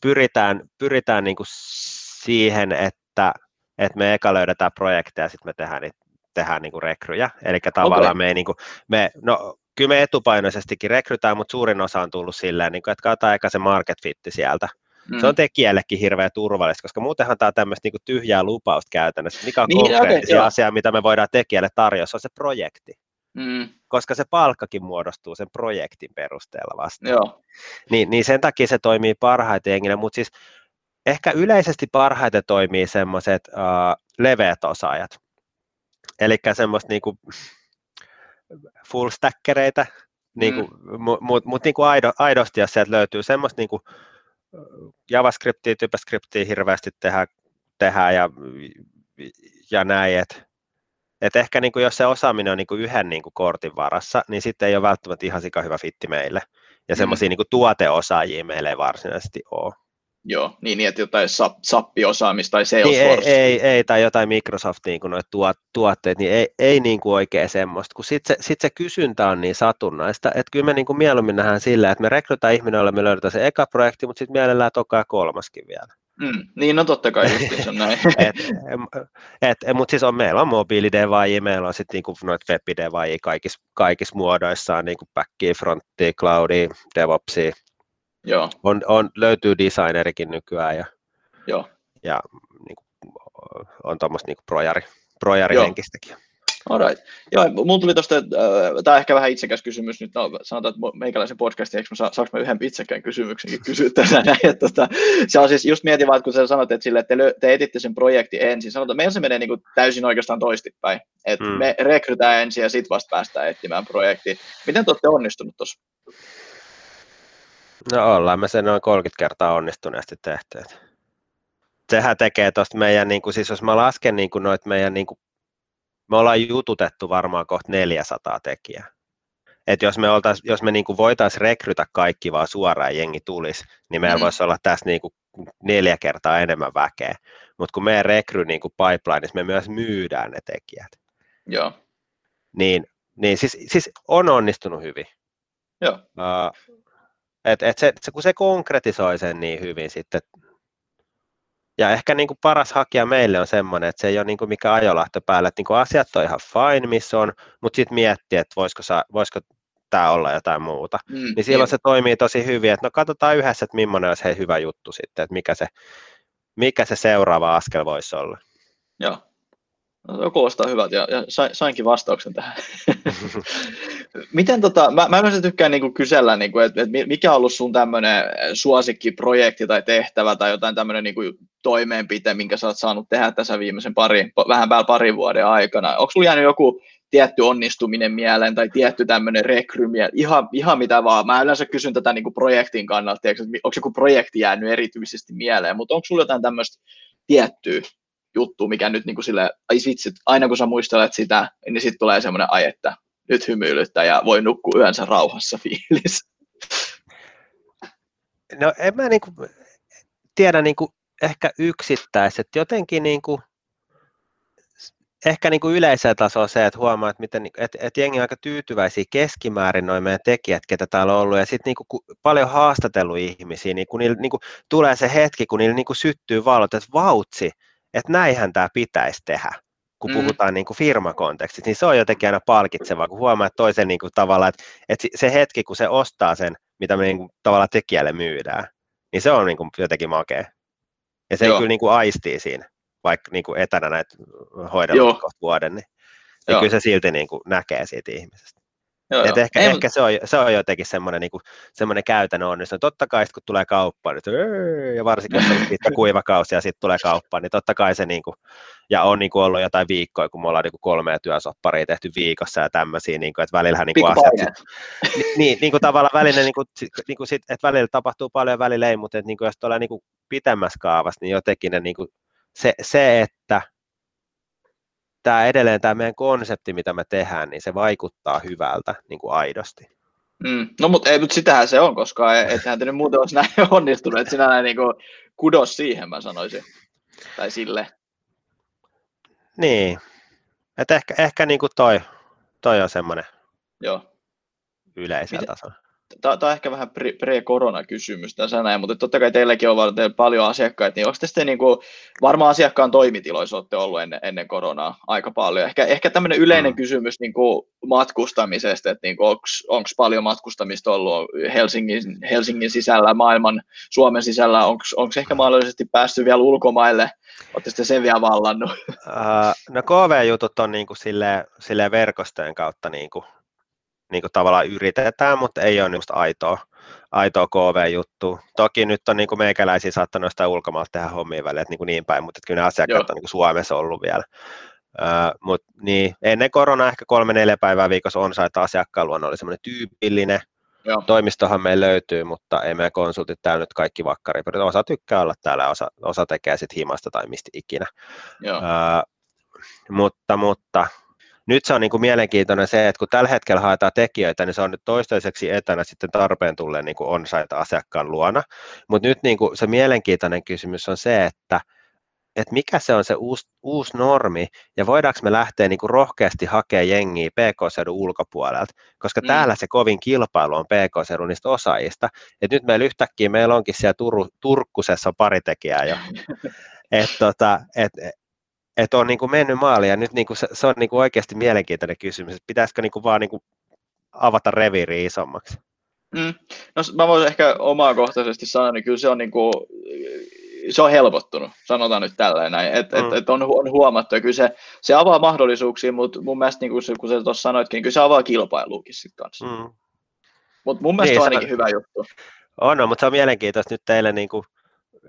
pyritään, pyritään niinku siihen, että, että me eka löydetään projekteja ja sitten me tehdään niitä tehdään niinku rekryjä. Eli tavallaan okay. me, ei niinku, me, no kyllä me etupainoisestikin rekrytään, mutta suurin osa on tullut silleen, niin kuin, että katsotaan aika se market fitti sieltä. Mm. Se on tekijällekin hirveän turvallista, koska muutenhan tämä on tämmöistä niin tyhjää lupausta käytännössä. Mikä on niin, konkreettisia okay, asia, mitä me voidaan tekijälle tarjota, se on se projekti. Mm. Koska se palkkakin muodostuu sen projektin perusteella vasta. Joo. Niin, niin sen takia se toimii parhaiten jengillä, mutta siis ehkä yleisesti parhaiten toimii semmoiset uh, leveät osaajat. Eli semmoista niinku full stackereita, niinku, mm. mutta mut, mut niinku aido, aidosti, jos sieltä löytyy semmoista niinku JavaScriptia, TypeScriptia hirveästi tehdään, tehdään ja, ja näin, että et ehkä niin kuin jos se osaaminen on niin kuin yhden niin kuin kortin varassa, niin sitten ei ole välttämättä ihan sika hyvä fitti meille. Ja mm. semmoisia niin tuoteosaajia meillä ei varsinaisesti ole. Joo, niin, niin että jotain SAP-osaamista tai Salesforce. Niin, ei, ei, ei, tai jotain Microsoft niin kuin tuot, tuotteet, niin ei, ei niin kuin oikein semmoista, kun sitten se, sit se kysyntä on niin satunnaista, että kyllä me niin kuin mieluummin nähdään sillä, että me rekrytään ihminen, jolle me löydetään se eka projekti, mutta sitten mielellään toka ja kolmaskin vielä. Mm, niin, no totta kai just on näin. et, et, et, mutta siis on, meillä on mobiilidevaajia, meillä on sitten niinku noita webidevaajia kaikissa, kaikissa muodoissaan, niin kuin backia, frontia, cloudia, devopsia, Joo. On, on, löytyy designerikin nykyään ja, Joo. ja niin kuin, on tuommoista niin projari, projarihenkistäkin. Alright. Joo, mulla tuli tuosta, äh, tämä on ehkä vähän itsekäs kysymys nyt, no, sanotaan, että meikäläisen podcastin, eikö saa, saanko mä yhden itsekään kysymyksenkin kysyä tässä näin, että tota, se on siis just mietin vaan, että kun sä sanot, että, sille, että te, te etitte sen projekti ensin, sanotaan, meillä se menee niin kuin täysin oikeastaan toistipäin, että mm. me rekrytään ensin ja sitten vasta päästään etsimään projekti. Miten te olette onnistunut tuossa? No ollaan me sen noin 30 kertaa onnistuneesti tehty. Sehän tekee tuosta meidän, niin kuin, siis jos mä lasken niin kuin noit meidän, niin kuin, me ollaan jututettu varmaan kohta 400 tekijää. Et jos me, oltais, jos me niin kuin voitaisiin rekrytä kaikki vaan suoraan jengi tulisi, niin meillä mm. voisi olla tässä niin kuin neljä kertaa enemmän väkeä. Mutta kun meidän rekry niin kuin pipelineissa me myös myydään ne tekijät. Joo. Niin, niin siis, siis on onnistunut hyvin. Joo. Uh, et, et se, se, kun se konkretisoi sen niin hyvin sitten, ja ehkä niin kuin paras hakija meille on semmoinen, että se ei ole niin kuin mikä ajolahto päällä, että niin kuin asiat on ihan fine, missä on, mutta sitten miettii, että voisiko, saa, voisiko tämä olla jotain muuta. Mm, niin silloin niin. se toimii tosi hyvin, että no katsotaan yhdessä, että millainen olisi hei hyvä juttu sitten, että mikä se, mikä se seuraava askel voisi olla. Joo, No, kuulostaa hyvältä ja, ja sainkin vastauksen tähän. Miten tota, mä, mä yleensä tykkään niinku kysellä, niinku, että et mikä on ollut sun tämmöinen suosikkiprojekti tai tehtävä tai jotain tämmöinen niinku toimeenpite, minkä sä oot saanut tehdä tässä viimeisen pari, vähän päällä parin vuoden aikana. Onko sulla jäänyt joku tietty onnistuminen mieleen tai tietty tämmöinen rekry ihan, ihan mitä vaan. Mä yleensä kysyn tätä niinku projektin kannalta, että onko joku projekti jäänyt erityisesti mieleen, mutta onko sulla jotain tämmöistä tiettyä juttu, mikä nyt niin kuin sille, ai vitsit, aina kun sä muistelet sitä, niin sitten tulee semmoinen ai, että nyt hymyilyttää ja voi nukkua yönsä rauhassa fiilis. No en mä niin kuin tiedä niin kuin ehkä yksittäiset, jotenkin niin kuin, ehkä niin kuin yleisellä tasolla se, että huomaa, että, miten, että, että jengi on aika tyytyväisiä keskimäärin noin meidän tekijät, ketä täällä on ollut, ja sitten niin paljon haastatellut ihmisiä, niin kun niin kuin, tulee se hetki, kun niillä niin kuin syttyy valot, että vautsi, että näinhän tämä pitäisi tehdä, kun mm. puhutaan niin kuin firmakontekstista, niin se on jotenkin aina palkitsevaa, kun huomaa, että toisen niin kuin tavalla, että, että se hetki, kun se ostaa sen, mitä me niin kuin, tavallaan tekijälle myydään, niin se on niin kuin jotenkin makea. Ja se Joo. kyllä niin kuin aistii siinä, vaikka niin Joo, Et ehkä, ehkä se, on, se on jotenkin semmoinen, niin kuin, semmoinen käytännön onnistunut. Totta kai sit, kun tulee kauppaan, niin, ja varsinkin jos on pitkä kuivakausi ja sitten tulee kauppaan, niin totta kai se, niin kuin, ja on niin kuin ollut jotain viikkoja, kun me ollaan niin kuin kolmea työsopparia tehty viikossa ja tämmöisiä, niin kuin, että välillähän niin kuin asiat, niin, niin, niin kuin tavallaan välillä, niin kuin, niin kuin sit, että välillä tapahtuu paljon välillä ei, mutta että, niin kuin, jos tulee niin kuin pitemmässä kaavassa, niin jotenkin ne, niin kuin, se, se, että tämä edelleen tämä meidän konsepti, mitä me tehdään, niin se vaikuttaa hyvältä niin kuin aidosti. Mm. No mutta ei, mutta sitähän se on, koska e- ethän te nyt muuten olisi näin onnistunut, että sinä näin niin kuin kudos siihen, mä sanoisin, tai sille. Niin, että ehkä, ehkä niin kuin toi, toi on semmoinen Joo. yleisellä tasolla tämä on ehkä vähän pre-korona-kysymys tässä näin, mutta totta kai teilläkin on paljon asiakkaita, niin onko te niin kuin, varmaan asiakkaan toimitiloissa olette ollut ennen, ennen koronaa aika paljon. Ehkä, ehkä tämmöinen yleinen mm. kysymys niin kuin matkustamisesta, että niin onko paljon matkustamista ollut Helsingin, Helsingin sisällä, maailman, Suomen sisällä, onko ehkä mahdollisesti päässyt vielä ulkomaille, Oletteko sen vielä vallannut? Uh, no KV-jutut on niin kuin sille, sille verkostojen kautta niin kuin niin kuin tavallaan yritetään, mutta ei ole just aitoa, aitoa KV-juttu. Toki nyt on niin kuin meikäläisiä saattanut sitä ulkomailta tehdä hommia välillä, että niin, kuin niin päin, mutta kyllä ne asiakkaat Joo. on niin kuin Suomessa ollut vielä. Uh, mut niin, ennen koronaa ehkä kolme-neljä päivää viikossa on saita asiakkaan luona oli semmoinen tyypillinen. Joo. Toimistohan meillä löytyy, mutta ei meidän konsultit täällä nyt kaikki vakkari. Osa tykkää olla täällä, osa, osa tekee sitten himasta tai mistä ikinä. Joo. Uh, mutta, mutta nyt se on niin kuin mielenkiintoinen se, että kun tällä hetkellä haetaan tekijöitä, niin se on nyt toistaiseksi etänä sitten tarpeen tulleen niin on asiakkaan luona. Mutta nyt niin kuin se mielenkiintoinen kysymys on se, että että mikä se on se uusi, uusi normi ja voidaanko me lähteä niin kuin rohkeasti hakemaan jengiä PK-seudun ulkopuolelta, koska mm. täällä se kovin kilpailu on PK-seudun niistä osaajista, että nyt meillä yhtäkkiä meillä onkin siellä Tur- Turkkusessa pari tekijää jo, että tota, et, et on niin kuin mennyt maaliin ja nyt niin kuin se, se on niin kuin oikeasti mielenkiintoinen kysymys, että pitäisikö niin kuin vaan niin kuin avata reviiri isommaksi? Mm. No mä voisin ehkä omakohtaisesti sanoa, niin kyllä se on niin kuin se on helpottunut, sanotaan nyt tällä näin, että mm. et, et on, on huomattu, ja kyllä se, se avaa mahdollisuuksia, mutta mun mielestä, niin kuin se, kun sä tuossa sanoitkin, niin kyllä se avaa kilpailuukin sitten kanssa. Mm. Mutta mun mielestä niin, on ainakin se, hyvä juttu. On, no, mutta se on mielenkiintoista nyt teille niin kuin,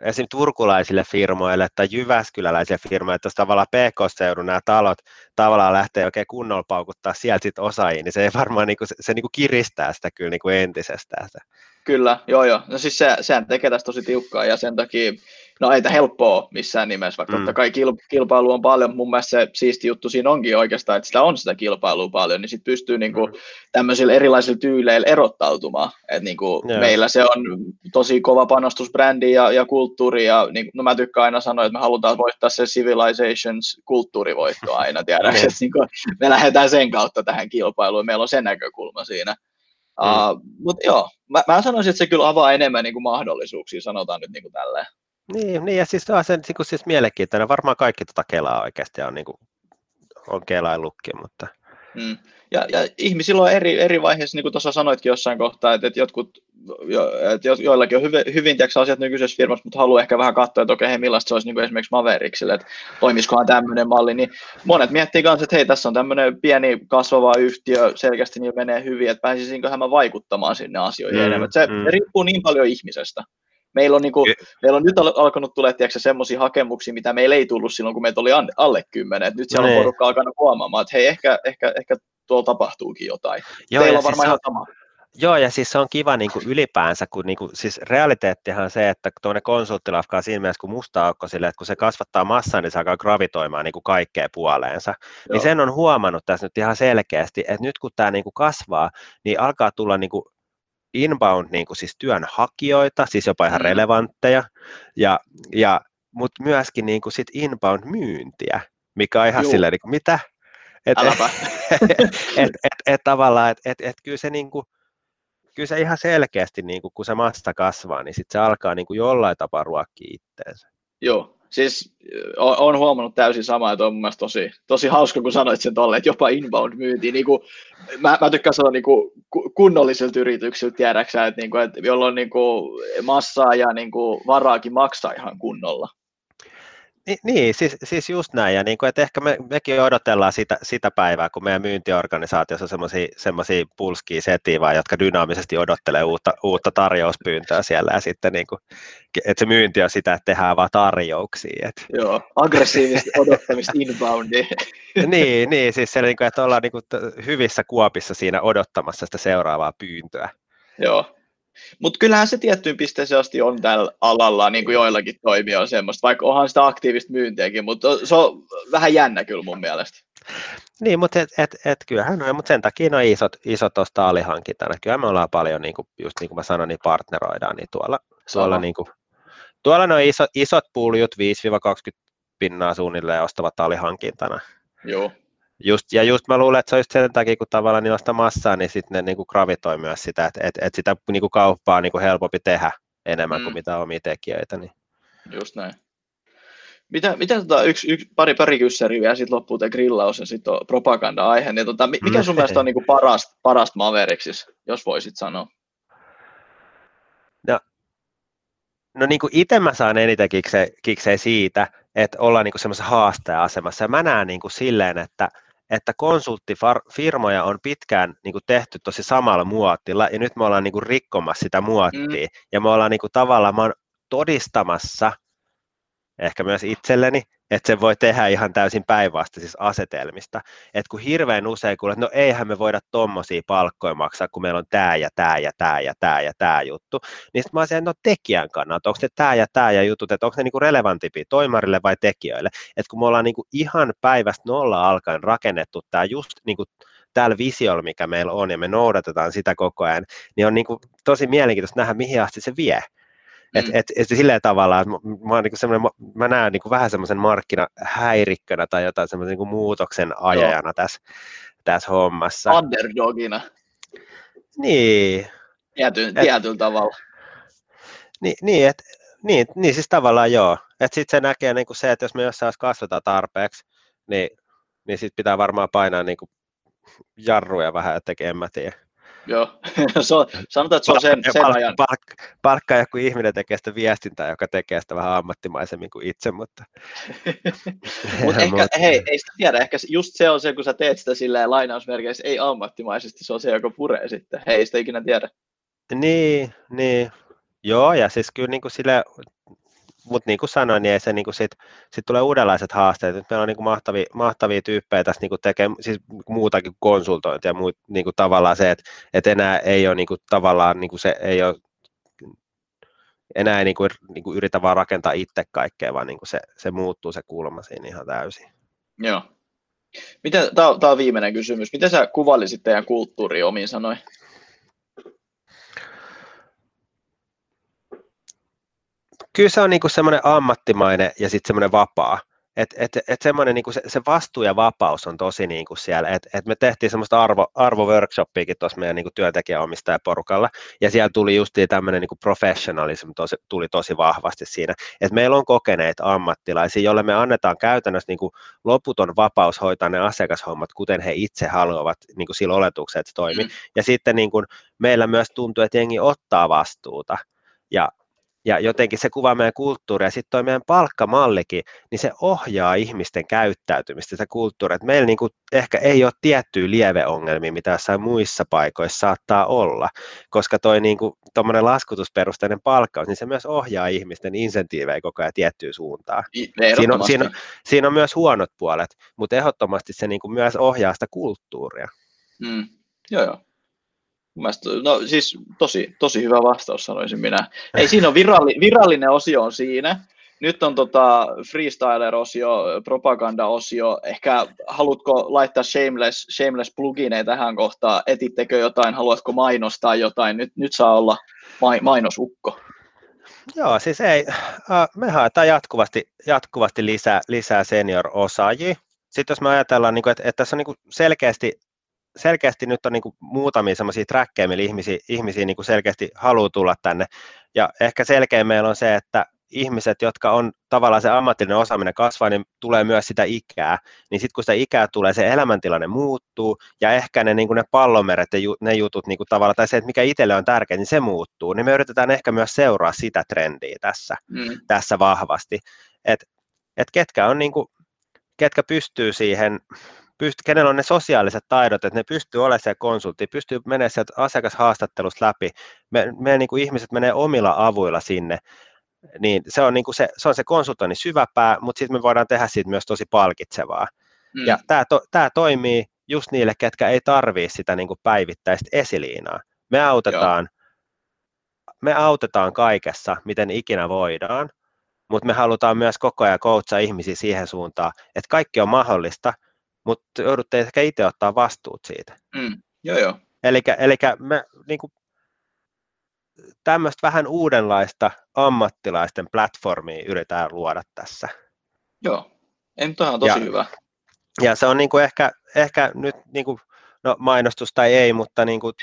esim. turkulaisille firmoille tai jyväskyläläisille firmoille, että jos tavallaan PK-seudun nämä talot tavallaan lähtee oikein kunnolla paukuttaa sieltä sit osaajia, niin se ei varmaan niin kuin, se, se niin kuin kiristää sitä kyllä niin kuin entisestään. Kyllä, joo joo. No siis se, sehän tekee tästä tosi tiukkaa ja sen takia, no ei tämä helppoa missään nimessä, vaikka mm. totta kai kil, kilpailu on paljon. Mun mielestä se siisti juttu siinä onkin oikeastaan, että sitä on sitä kilpailua paljon, niin sitten pystyy niinku mm. tämmöisillä erilaisilla tyyleillä erottautumaan. Et niinku meillä se on tosi kova panostus brändiin ja, ja kulttuuriin ja niin, no mä tykkään aina sanoa, että me halutaan voittaa se Civilizations kulttuurivoitto aina, tiedäks, että niinku, me lähdetään sen kautta tähän kilpailuun, meillä on se näkökulma siinä. Mm. Uh, Mutta joo, mä, mä sanoisin, että se kyllä avaa enemmän niin kuin mahdollisuuksia, sanotaan nyt niin kuin tälleen. Niin, niin, ja siis se on niin kuin, siis mielenkiintoinen. Varmaan kaikki tuota kelaa oikeasti on, niin kuin, on kelailukki, mutta... Mm. Ja, ja ihmisillä on eri, eri vaiheissa, niin kuin tuossa sanoitkin jossain kohtaa, että, että jotkut, jo, että joillakin on hyvin, hyvin tiedätkö, asiat nykyisessä firmassa, mutta haluaa ehkä vähän katsoa, että okei, hei, millaista se olisi niin kuin esimerkiksi Mavericksille, että toimisikohan tämmöinen malli, niin monet miettii myös, että hei, tässä on tämmöinen pieni kasvava yhtiö, selkeästi niin menee hyvin, että pääsisinköhän mä vaikuttamaan sinne asioihin mm, enemmän. Se, mm. se riippuu niin paljon ihmisestä. Meillä on, niin kuin, meillä on nyt alkanut tulla semmoisia hakemuksia, mitä meillä ei tullut silloin, kun meitä oli alle kymmenen. Et nyt siellä no on porukka alkanut huomaamaan, että hei, ehkä, ehkä, ehkä tuolla tapahtuukin jotain. Joo, Teillä on varmaan siis ihan sama. Joo, ja siis se on kiva niin kuin ylipäänsä, kun niin kuin, siis realiteettihan on se, että tuonne konsulttilafka on siinä mielessä kuin musta aukko sille, että kun se kasvattaa massaa, niin se alkaa gravitoimaan niin kuin kaikkeen puoleensa. Niin Joo. Niin sen on huomannut tässä nyt ihan selkeästi, että nyt kun tämä niin kuin kasvaa, niin alkaa tulla niin kuin inbound niin kuin siis työnhakijoita, siis jopa ihan mm. relevantteja, ja, ja, mutta myöskin niin kuin sit inbound myyntiä, mikä on ihan Juu. silleen, niin kuin, mitä? Et, et, et, et, et, tavallaan, että et, et, kyllä se niin kuin, kyllä se ihan selkeästi, niin kuin, kun se massa kasvaa, niin sitten se alkaa niin kuin jollain tapaa ruokkia itteensä. Joo, siis olen huomannut täysin samaa, että on mun tosi, tosi hauska, kun sanoit sen tolle, että jopa inbound myynti, niin kuin, mä, mä tykkään sanoa niin kuin, kunnollisilta yrityksiltä, tiedäksä, että, niin kuin, että jolloin niin kuin, massaa ja niin kuin, varaakin maksaa ihan kunnolla. Niin, niin siis, siis just näin, ja niin kuin, että ehkä me, mekin odotellaan sitä, sitä päivää, kun meidän myyntiorganisaatiossa on semmoisia pulskia setiä, jotka dynaamisesti odottelee uutta, uutta tarjouspyyntöä siellä, ja sitten niin kuin, että se myynti on sitä, että tehdään vaan tarjouksia. Että. Joo, aggressiivista odottamista inboundia. niin, niin, siis se, niin kuin, että ollaan niin kuin, hyvissä kuopissa siinä odottamassa sitä seuraavaa pyyntöä. Joo, mutta kyllähän se tiettyyn pisteeseen asti on tällä alalla, niin kuin joillakin toimijoilla semmoista, vaikka onhan sitä aktiivista myyntiäkin, mutta se on vähän jännä kyllä mun mielestä. Niin, mutta et, et, et, kyllähän on, mutta sen takia on isot, isot tuosta alihankintana. Kyllä me ollaan paljon, niin kuin, just niin kuin mä sanoin, niin partneroidaan, niin tuolla, tuolla, niin kuin, tuolla ne iso, isot puljut 5-20 pinnaa suunnilleen ostavat alihankintana. Joo. Just, ja just mä luulen, että se olisi sen takia, kun tavallaan niillä sitä massaa, niin sitten ne niin kuin gravitoi myös sitä, että, että, että sitä niin kuin kauppaa on niin kuin helpompi tehdä enemmän mm. kuin mitä omia tekijöitä. Niin. Just näin. Mitä, mitä tota, yksi, yksi, pari, pari kyssäriä ja sitten loppuu tämä grillaus ja sitten propaganda-aihe, niin tota, mikä sun mielestä on niin kuin parasta, parasta Mavericks, jos voisit sanoa? No, no niin kuin itse mä saan eniten kikseen, kikseen siitä, että ollaan niin semmoisessa haastaja-asemassa. Ja mä näen niin kuin silleen, että että konsulttifirmoja on pitkään niin kuin tehty tosi samalla muotilla, ja nyt me ollaan niin kuin rikkomassa sitä muottia, mm. ja me ollaan niin kuin tavallaan, mä todistamassa ehkä myös itselleni, että se voi tehdä ihan täysin päinvastaisista asetelmista. Että kun hirveän usein kuulet, että no eihän me voida tommosia palkkoja maksaa, kun meillä on tämä ja tämä ja tämä ja tämä ja tämä juttu, niin sitten mä olisin, no tekijän kannalta, onko ne tämä ja tämä ja jutut, että onko ne niinku relevantimpia toimarille vai tekijöille. Että kun me ollaan niinku ihan päivästä nolla alkaen rakennettu tämä just niinku tällä visiolla, mikä meillä on, ja me noudatetaan sitä koko ajan, niin on niinku tosi mielenkiintoista nähdä, mihin asti se vie. Et, mm. et, et sillä tavalla, että mä, mä, niin mä näen niin vähän semmoisen markkinahäirikkönä tai jotain semmoisen niin muutoksen ajajana Joo. tässä, tässä hommassa. Underdogina. Niin. Tietyllä, tietyllä tavalla. Niin, niin, et, niin, niin, siis tavallaan joo. Että sitten se näkee niin kuin se, että jos me jossain kasvetaan tarpeeksi, niin, niin sitten pitää varmaan painaa niin kuin jarruja vähän, että en mä tiedä. Joo, se on, sanotaan, että se on sen, sen ajan. Palkka, palkka joku ihminen tekee sitä viestintää, joka tekee sitä vähän ammattimaisemmin kuin itse, mutta... Mut ehkä, hei, ei sitä tiedä, ehkä just se on se, kun sä teet sitä silleen lainausmerkeissä, ei ammattimaisesti, se on se, joka puree sitten. Hei, ei sitä ikinä tiedä. Niin, niin. Joo, ja siis kyllä niin kuin sille mutta niin kuin sanoin, niin ei se niin kuin sit, sit tulee uudenlaiset haasteet. Nyt meillä on niin kuin mahtavia, mahtavia tyyppejä tässä niin kuin tekee siis muutakin konsultointia ja muut, niin kuin tavallaan se, että, että enää ei ole niin kuin, tavallaan niin kuin se ei ole enää ei niin kuin, niin kuin yritä vaan rakentaa itse kaikkea, vaan niin kuin se, se muuttuu se kulma siinä ihan täysin. Joo. tämä, on, viimeinen kysymys. Miten sä kuvailisit teidän kulttuuri omiin sanoin? Kyllä se on niinku semmoinen ammattimainen ja sitten semmoinen vapaa. Et, et, et semmoinen niinku se, se, vastuu ja vapaus on tosi niinku siellä. Et, et me tehtiin semmoista arvo, arvoworkshoppiakin tuossa meidän niinku työntekijäomistajaporukalla, ja siellä tuli just tämmöinen niinku professionalism tosi, tuli tosi vahvasti siinä. Et meillä on kokeneita ammattilaisia, joille me annetaan käytännössä niinku loputon vapaus hoitaa ne asiakashommat, kuten he itse haluavat niinku sillä oletuksella, että se toimii. Mm. Ja sitten niinku meillä myös tuntuu, että jengi ottaa vastuuta. Ja ja jotenkin se kuvaa meidän kulttuuria, ja sitten tuo meidän palkkamallikin, niin se ohjaa ihmisten käyttäytymistä, sitä kulttuuria, että meillä niinku ehkä ei ole tiettyjä lieveongelmia, mitä jossain muissa paikoissa saattaa olla, koska tuo niinku, laskutusperusteinen palkkaus, niin se myös ohjaa ihmisten insentiivejä koko ajan tiettyyn suuntaan. Siinä on, siinä, siinä on myös huonot puolet, mutta ehdottomasti se niinku myös ohjaa sitä kulttuuria. Mm. Joo, joo. Mielestä, no siis tosi, tosi hyvä vastaus sanoisin minä. Ei siinä on viralli, virallinen osio on siinä. Nyt on tota freestyler-osio, propaganda-osio. Ehkä haluatko laittaa shameless, shameless plugineja tähän kohtaan? Etittekö jotain? Haluatko mainostaa jotain? Nyt, nyt saa olla mai, mainosukko. Joo, siis ei. Me haetaan jatkuvasti, jatkuvasti lisää, lisää senior-osaajia. Sitten jos me ajatellaan, niin että, että tässä on niin selkeästi selkeästi nyt on niin kuin muutamia semmoisia trackeja, millä ihmisiä, ihmisiä niin kuin selkeästi haluaa tulla tänne. Ja ehkä selkeä meillä on se, että ihmiset, jotka on tavallaan se ammatillinen osaaminen kasvaa, niin tulee myös sitä ikää. Niin sitten kun sitä ikää tulee, se elämäntilanne muuttuu ja ehkä ne, niin kuin ne pallomeret ja ne jutut niin kuin tavallaan, tai se, että mikä itselle on tärkeää, niin se muuttuu. Niin me yritetään ehkä myös seuraa sitä trendiä tässä, mm. tässä vahvasti. Että et ketkä on niin kuin, ketkä pystyy siihen pyst- kenellä on ne sosiaaliset taidot, että ne pystyy olemaan siellä konsultti, pystyy menemään sieltä asiakashaastattelusta läpi, me, me niin kuin ihmiset menee omilla avuilla sinne, niin se on, niin kuin se, se, on se konsultoinnin syväpää, mutta sitten me voidaan tehdä siitä myös tosi palkitsevaa. Mm. Ja tämä, to, tämä toimii just niille, ketkä ei tarvitse sitä niin kuin päivittäistä esiliinaa. Me autetaan, me autetaan kaikessa, miten ikinä voidaan, mutta me halutaan myös koko ajan koutsaa ihmisiä siihen suuntaan, että kaikki on mahdollista, mutta joudutte ehkä itse ottaa vastuut siitä. Mm, joo, joo. Eli me niin kuin, tämmöistä vähän uudenlaista ammattilaisten platformia yritetään luoda tässä. Joo, en on tosi ja, hyvä. Ja se on niin kuin ehkä, ehkä nyt niin kuin, no mainostus tai ei, mutta niin kuin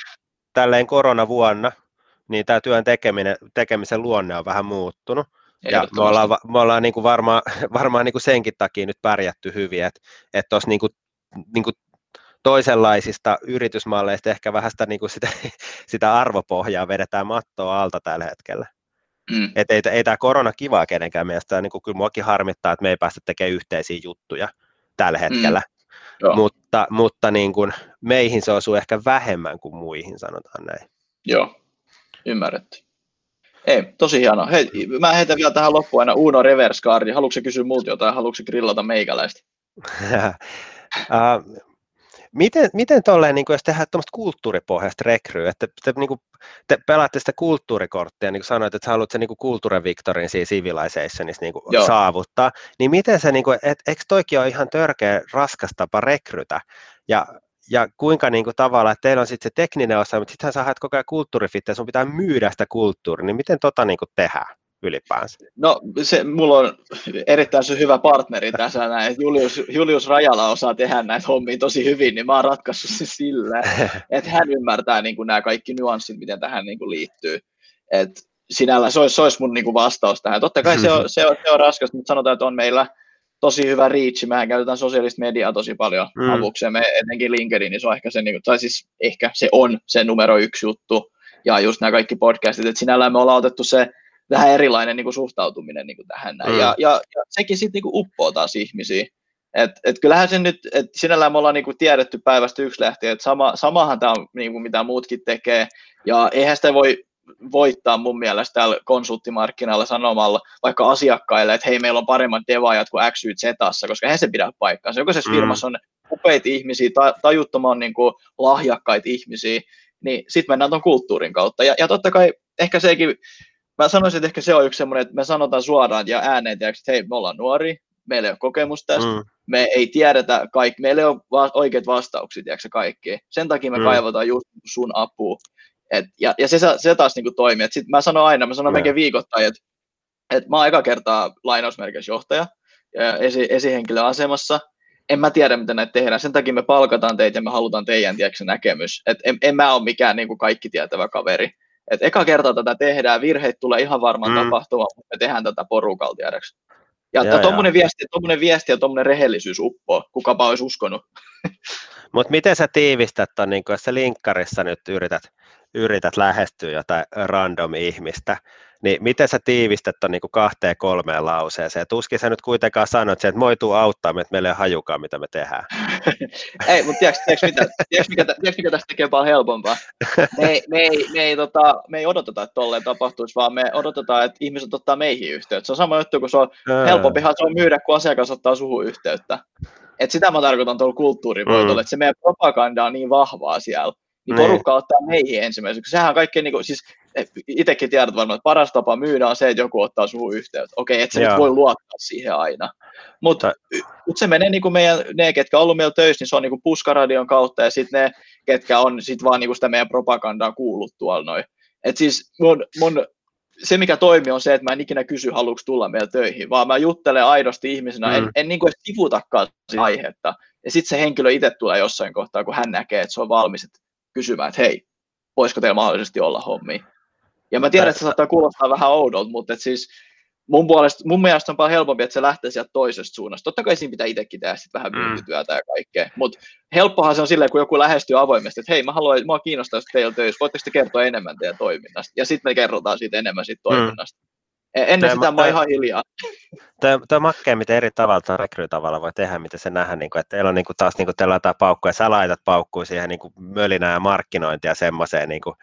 tälleen koronavuonna, niin tämä työn tekeminen, tekemisen luonne on vähän muuttunut. Ja me ollaan, me ollaan niin kuin varmaan, varmaan niin kuin senkin takia nyt pärjätty hyvin, että että tuossa niin kuin, niin kuin toisenlaisista yritysmalleista ehkä vähän sitä, niin kuin sitä, sitä arvopohjaa vedetään mattoa alta tällä hetkellä. Mm. Et ei, ei tämä korona kivaa kenenkään mielestä, niin kuin kyllä muakin harmittaa, että me ei päästä tekemään yhteisiä juttuja tällä mm. hetkellä. Mm. mutta, mutta niin kuin meihin se osuu ehkä vähemmän kuin muihin, sanotaan näin. Joo, ymmärretty. Ei, tosi hienoa. Hei, mä heitän vielä tähän loppuun aina Uno Reverse Card. Haluatko kysyä multa jotain, haluatko grillata meikäläistä? uh, miten, miten tolleen, niin jos tehdään tuommoista kulttuuripohjaista rekryä, että te, niin kuin, te pelaatte sitä kulttuurikorttia, niin kuin sanoit, että sä haluat sen niin kulttuurin Victorin siinä Civilizationissa niin kuin saavuttaa, niin miten se, niin kuin, et, eikö toikin ole ihan törkeä raskas tapa rekrytä, ja ja kuinka niin kuin, tavallaan, että teillä on sitten se tekninen osa, mutta sittenhän sä haet koko ajan kulttuurifittiä, sun pitää myydä sitä kulttuuria, niin miten tota niin kuin tehdään? ylipäänsä? No se, mulla on erittäin hyvä partneri tässä näin, että Julius, Julius Rajala osaa tehdä näitä hommia tosi hyvin, niin mä oon ratkaissut se sillä, että hän ymmärtää niin kuin nämä kaikki nyanssit, miten tähän niin kuin liittyy. Et sinällä se olisi, se olisi mun niin kuin vastaus tähän. Totta kai se on, se on, se on raskas, mutta sanotaan, että on meillä tosi hyvä reach. Mehän käytetään sosiaalista mediaa tosi paljon mm. avuksi, me etenkin LinkedIn, niin se on ehkä se, niin tai siis ehkä se on se numero yksi juttu, ja just nämä kaikki podcastit, että sinällään me ollaan otettu se vähän erilainen niin kuin suhtautuminen niin kuin tähän näin. Mm. Ja, ja, ja, sekin sitten niin uppoo taas ihmisiä. Et, et kyllähän se nyt, että sinällään me ollaan niin kuin tiedetty päivästä yksi lähtien, että sama, samahan tämä on niin kuin mitä muutkin tekee, ja eihän sitä voi voittaa mun mielestä täällä konsulttimarkkinalla sanomalla vaikka asiakkaille, että hei, meillä on paremmat devaajat kuin X, Y, Z, koska eihän se pidä paikkaansa. Jokaisessa mm. firmassa on upeita ihmisiä, tajuttoman niin kuin lahjakkaita ihmisiä, niin sitten mennään tuon kulttuurin kautta. Ja, ja totta kai ehkä sekin, mä sanoisin, että ehkä se on yksi semmoinen, että me sanotaan suoraan ja ääneen, että hei, me ollaan nuori, meillä ei ole kokemusta tästä, mm. me ei tiedetä kaikki, meillä ei ole va- oikeat vastaukset, tiedätkö, kaikki. Sen takia me mm. kaivataan just sun apua. Et, ja, ja se, se taas niin toimii. Et sit mä sanon aina, mä sanon melkein viikoittain, että et mä oon eka kertaa lainausmerkeissä johtaja ja esi, esihenkilöasemassa, en mä tiedä, miten näitä tehdään. Sen takia me palkataan teitä ja me halutaan teidän tiedätkö, näkemys. Et en, en mä ole mikään niin kuin kaikki tietävä kaveri että eka kerta tätä tehdään, virheet tulee ihan varmaan mm. tapahtumaan, mutta me tehdään tätä porukalla tiedäksi. Ja, ja tuommoinen viesti, viesti ja tuommoinen rehellisyys uppoo, kukapa olisi uskonut. Mutta miten sä tiivistät ton, niin jos sä linkkarissa nyt yrität, yrität lähestyä jotain random ihmistä, niin miten sä tiivistät tuon niin kahteen kolmeen lauseeseen? Tuskin sä nyt kuitenkaan sanoit että moi tuu auttaa että meillä ei hajukaan, mitä me tehdään. ei, mutta tiedätkö, tiedätkö, mitä, tiedätkö, mikä, tiedätkö, mikä tästä tekee paljon helpompaa? Me ei, me ei, me ei, tota, me ei odoteta, että tolleen tapahtuisi, vaan me odotetaan, että ihmiset ottaa meihin yhteyttä. Se on sama juttu, kun se on helpompihan se on myydä, kun asiakas ottaa suhun yhteyttä. Et sitä mä tarkoitan tuolla kulttuurivoitolla, mm. että se meidän propaganda on niin vahvaa siellä, niin, niin porukka ottaa meihin ensimmäiseksi. Sehän on kaikkein, niin kuin, siis itsekin tiedät varmaan, että paras tapa myydä on se, että joku ottaa suhun yhteyttä. Okei, että se nyt voi luottaa siihen aina. Mutta mut se menee niin kuin meidän, ne, ketkä on ollut meillä töissä, niin se on niin kuin puskaradion kautta, ja sitten ne, ketkä on sit vaan niin kuin sitä meidän propagandaa kuullut tuolla noin. Et siis mun, mun, se, mikä toimii, on se, että mä en ikinä kysy, haluatko tulla meillä töihin, vaan mä juttelen aidosti ihmisenä, mm. en, en niin kuin edes sivutakaan aihetta. Ja sitten se henkilö itse tulee jossain kohtaa, kun hän näkee, että se on valmis että kysymään, että hei, voisiko teillä mahdollisesti olla hommi. Ja mä tiedän, että se saattaa kuulostaa vähän oudolta, mutta et siis mun, puolesta, mun mielestä on paljon helpompi, että se lähtee sieltä toisesta suunnasta. Totta kai siinä pitää itsekin tehdä sit vähän mm. myyntityötä ja kaikkea, mutta helppohan se on silleen, kun joku lähestyy avoimesti, että hei, mä haluan, mä kiinnostaa teillä töissä, voitteko te kertoa enemmän teidän toiminnasta? Ja sitten me kerrotaan siitä enemmän siitä mm. toiminnasta. Mm. Ennen tämä, sitä mä ihan hiljaa. Tämä, tämä makkea, miten eri tavalla rekrytavalla voi tehdä, miten se nähdään, niin kuin, että teillä on niin kuin, taas niin kuin, teillä laitetaan paukkuja, sä laitat paukkuja siihen niin kuin mölinään ja markkinointia semmoiseen niin kuin,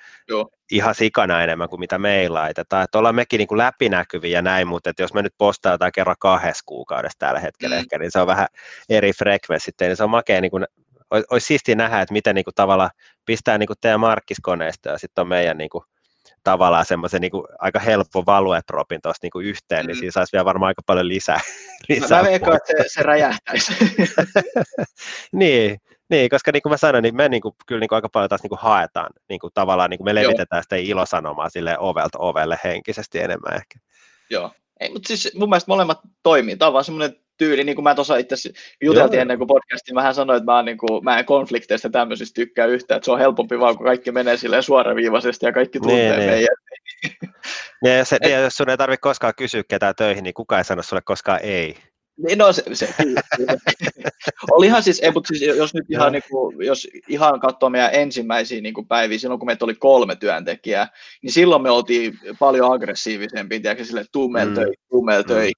ihan sikana enemmän kuin mitä meillä laitetaan. Että ollaan mekin niin kuin läpinäkyviä ja näin, mutta että jos me nyt postataan kerran kahdessa kuukaudessa tällä hetkellä mm. ehkä, niin se on vähän eri frekvenssit, niin se on makea niin kuin, olisi siistiä nähdä, että miten niin kuin, tavalla pistää niin kuin teidän markkiskoneistoa ja sitten on meidän niin kuin, tavallaan semmoisen niin aika helppo valuetropin tuosta niin yhteen, niin mm. niin siinä saisi vielä varmaan aika paljon lisää. lisää mä veikkaan, että se, se räjähtäisi. niin, niin, koska niin kuin mä sanoin, niin me niin kuin, kyllä niin kuin aika paljon taas niin kuin haetaan, niin kuin tavallaan niin kuin me levitetään Joo. sitä ilosanomaa sille ovelta ovelle henkisesti enemmän ehkä. Joo, ei, mutta siis mun mielestä molemmat toimii. Tämä on vaan semmoinen tyyli, niin kuin mä tuossa itse juteltiin Joo. ennen kuin podcastin, mä sanoin, että mä, niin kuin, mä en konflikteista tämmöisistä tykkää yhtään, että se on helpompi vaan, kun kaikki menee silleen suoraviivaisesti ja kaikki tuntee niin, niin. meidän. Ja, jos, ja jos sun ei tarvitse koskaan kysyä ketään töihin, niin kukaan ei sano sulle koskaan ei. Niin, no se, se. Olihan siis, ei, mutta siis jos nyt ihan, niin kuin, jos ihan katsoo meidän ensimmäisiä niin kuin päiviä, silloin kun meitä oli kolme työntekijää, niin silloin me oltiin paljon aggressiivisempia, tiedätkö, sille tummel mm. töihin.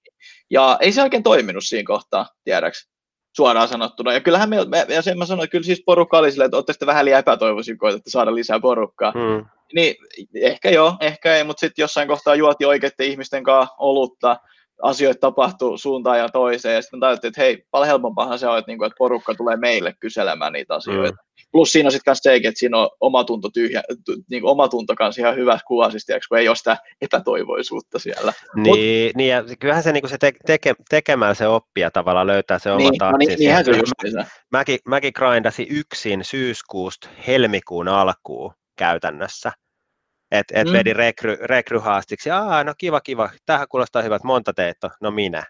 Ja ei se oikein toiminut siinä kohtaa, tiedäks. suoraan sanottuna. Ja kyllähän me, me ja sen mä sanoin, että kyllä siis porukka oli silleen, että olette vähän liian epätoivoisia, koetatte saada lisää porukkaa. Hmm. Niin ehkä joo, ehkä ei, mutta sitten jossain kohtaa juoti oikeiden ihmisten kanssa olutta, asioita tapahtuu suuntaan ja toiseen, ja sitten tajuttiin, että hei, paljon helpompaahan se on, että, niinku, että porukka tulee meille kyselemään niitä asioita. Mm. Plus siinä on sitten myös sekin, että siinä on omatunto tyhjä, niin kuin omatunto kanssa ihan hyvä kuva, siis tiiäks, kun ei ole sitä epätoivoisuutta siellä. Niin, Mut, niin ja kyllähän se, niin kuin se te, teke, tekemällä se oppia tavallaan löytää se oma niin, no, niin, niinhän se just mä, mäkin, mäkin grindasin yksin syyskuusta helmikuun alkuun käytännössä. Että et mm. vedi rekry, rekryhaastiksi, aa no kiva kiva, tähän kuulostaa hyvät, monta teet no minä.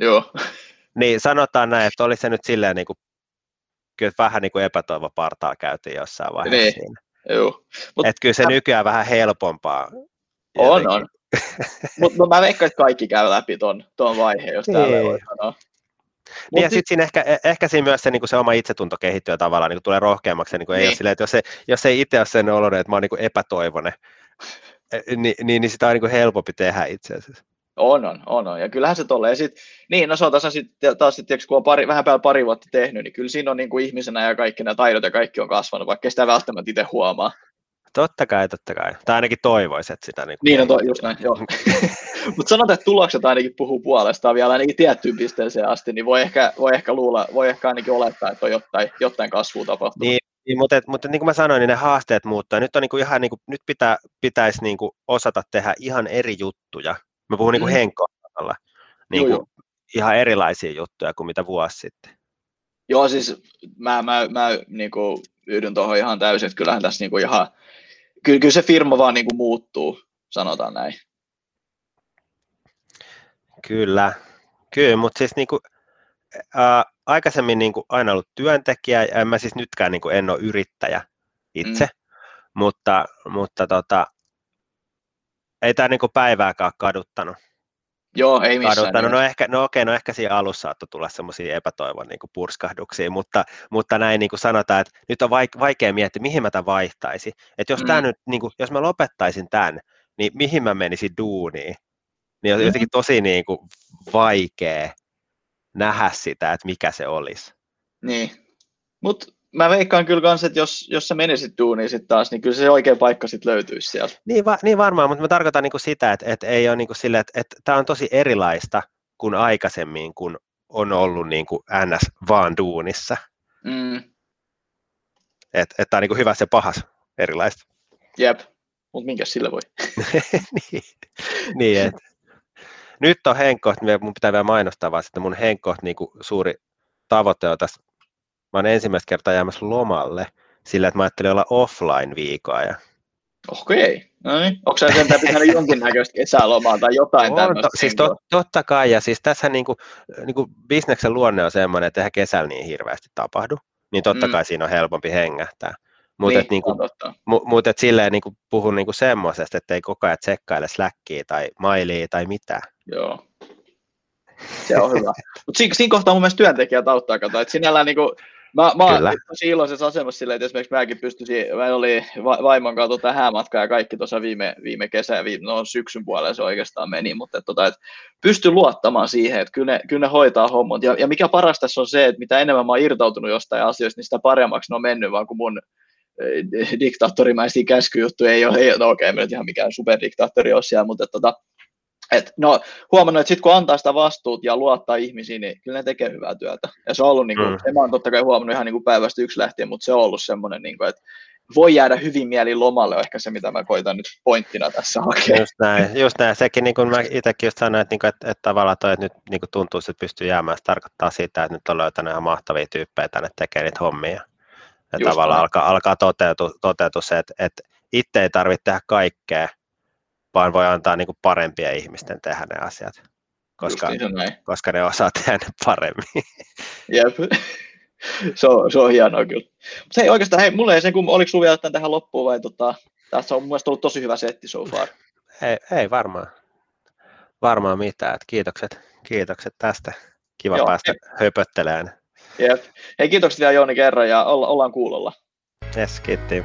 Joo. Niin sanotaan näin, että oli se nyt silleen niin kuin, kyllä vähän niin kuin epätoivo partaa käytiin jossain vaiheessa niin. siinä. Joo. Mut, että kyllä se nykyään vähän helpompaa. On, on. Mutta no, mä veikkaan, että kaikki käy läpi ton, ton vaiheen, jos täällä voi niin. sanoa. Niin, ja sitten siinä ehkä, e, ehkä siinä myös se, niin se oma itsetunto kehittyy tavallaan, niin tulee rohkeammaksi. Niin niin. Ei ole silleen, että jos, ei, jos ei itse ole sen oloinen, että mä oon niin epätoivonen, e, niin, niin, niin sitä on niin helpompi tehdä itse asiassa. On, on, on, on. Ja kyllähän se tolleen. Sit, niin, no se on tässä sitten taas, sit, kun on pari, vähän päällä pari vuotta tehnyt, niin kyllä siinä on niin kuin ihmisenä ja kaikki nämä taidot ja kaikki on kasvanut, vaikka sitä välttämättä itse huomaa. Totta kai, totta kai. Tai ainakin toivoisit että sitä. Niin, niin on no, to, just näin, joo. Mutta sanotaan, että tulokset ainakin puhuu puolestaan vielä ainakin tiettyyn pisteeseen asti, niin voi ehkä, voi ehkä luulla, voi ehkä ainakin olettaa, että on jotain, jotain kasvua tapahtunut. Niin, niin, mutta, mutta niin kuin mä sanoin, niin ne haasteet muuttaa. Nyt, on niin kuin ihan, niin kuin, nyt pitää, pitäisi niin kuin osata tehdä ihan eri juttuja. Mä puhun niin kuin mm. henkkohtalla. Niin kuin, ihan erilaisia juttuja kuin mitä vuosi sitten. Joo, siis mä, mä, mä niin kuin yhdyn tuohon ihan täysin, että kyllähän tässä niin kuin ihan, kyllä, kyllä se firma vaan niin kuin muuttuu, sanotaan näin. Kyllä, kyllä mutta siis niin kuin, ää, aikaisemmin niin kuin aina ollut työntekijä, ja en mä siis nytkään niin kuin en ole yrittäjä itse, mm. mutta, mutta tota, ei tämä niin päivääkään kaduttanut. Joo, ei missään. Kaduttanut. No, ehkä, no okei, no ehkä siinä alussa saattoi tulla semmoisia epätoivon niin kuin purskahduksia, mutta, mutta näin niin kuin sanotaan, että nyt on vaikea miettiä, mihin mä tämän vaihtaisin. Että jos, mm. tämä nyt, niin kuin, jos mä lopettaisin tämän, niin mihin mä menisin duuniin? Niin on mm. jotenkin tosi niin kuin, vaikea nähdä sitä, että mikä se olisi. Niin, mutta mä veikkaan kyllä kanssa, että jos, jos sä menisit duuniin sitten taas, niin kyllä se oikea paikka sitten löytyisi sieltä. Niin, va, niin varmaan, mutta mä tarkoitan niin kuin sitä, että, että ei ole niin kuin sille, että, että tämä on tosi erilaista kuin aikaisemmin, kun on ollut niin kuin NS vaan duunissa. Mm. Että et tämä on niin kuin hyvä se pahas erilaista. Jep, mutta minkä sillä voi? niin, niin että nyt on Henkko, mun pitää vielä mainostaa vaan, että mun Henkko niin kuin suuri tavoite on tässä mä oon ensimmäistä kertaa jäämässä lomalle sillä, että mä ajattelin olla offline viikoa. Ja... Okei, okay. no niin. Onko sä sen pitänyt jonkinnäköistä kesälomaa tai jotain on, tämmöistä? To, siis tot, totta kai, ja siis tässä niinku, niinku bisneksen luonne on semmoinen, että eihän kesällä niin hirveästi tapahdu, niin totta mm. kai siinä on helpompi hengähtää. Mutta niin, niinku, mu, mut et silleen niinku puhun niinku semmoisesta, että ei koko ajan tsekkaile Slackia tai mailia tai mitään. Joo. Se on hyvä. Mutta siinä, siinä kohtaa mun mielestä työntekijät auttaa, kato, että sinällään niinku, Mä, mä oon tosi iloisessa asemassa silleen, että esimerkiksi mäkin pystyisin, mä oli vaimon kanssa tota häämatkaa ja kaikki tuossa viime, viime kesä ja viime, no syksyn puolella se oikeastaan meni, mutta että, tota, että pystyn luottamaan siihen, että kyllä ne, kyllä ne hoitaa hommat. Ja, ja mikä paras tässä on se, että mitä enemmän mä oon irtautunut jostain asioista, niin sitä paremmaksi ne on mennyt, vaan kun mun eh, diktaattorimäisiä käskyjuttuja ei ole, ei, no okei, okay, ihan mikään superdiktaattori ole siellä, mutta että, tota, et, no, huomannut, että sitten kun antaa sitä vastuut ja luottaa ihmisiin, niin kyllä ne tekee hyvää työtä. Ja se on ollut, niin kuin, mm. mä oon totta kai huomannut ihan niin kuin päivästä yksi lähtien, mutta se on ollut semmoinen, niin kuin, että voi jäädä hyvin mieli lomalle, on ehkä se, mitä mä koitan nyt pointtina tässä hakea. Just näin, just näin. sekin niin kuin mä itsekin just sanoin, että, niin kuin, että, että tavallaan toi, että nyt niin kuin tuntuu, että pystyy jäämään, se tarkoittaa sitä, että nyt on löytänyt ihan mahtavia tyyppejä tänne tekemään niitä hommia. Ja just tavallaan näin. alkaa, alkaa toteutua, toteutua se, että, että itse ei tarvitse tehdä kaikkea, vaan voi antaa niin kuin parempia ihmisten tehdä ne asiat, koska, koska ne osaa tehdä ne paremmin. Jep. se, on, se on hienoa kyllä. Mutta hei oikeastaan, hei, mulle ei sen, kun oliko sinulla vielä tähän loppuun vai tota, tässä on mun mielestä ollut tosi hyvä setti so far. Ei, ei varmaan, varmaan mitään. Et kiitokset, kiitokset tästä. Kiva Joo, päästä hei. höpöttelemään. Jep. Hei, kiitokset vielä Jouni kerran ja olla, ollaan kuulolla. Yes, kiitti.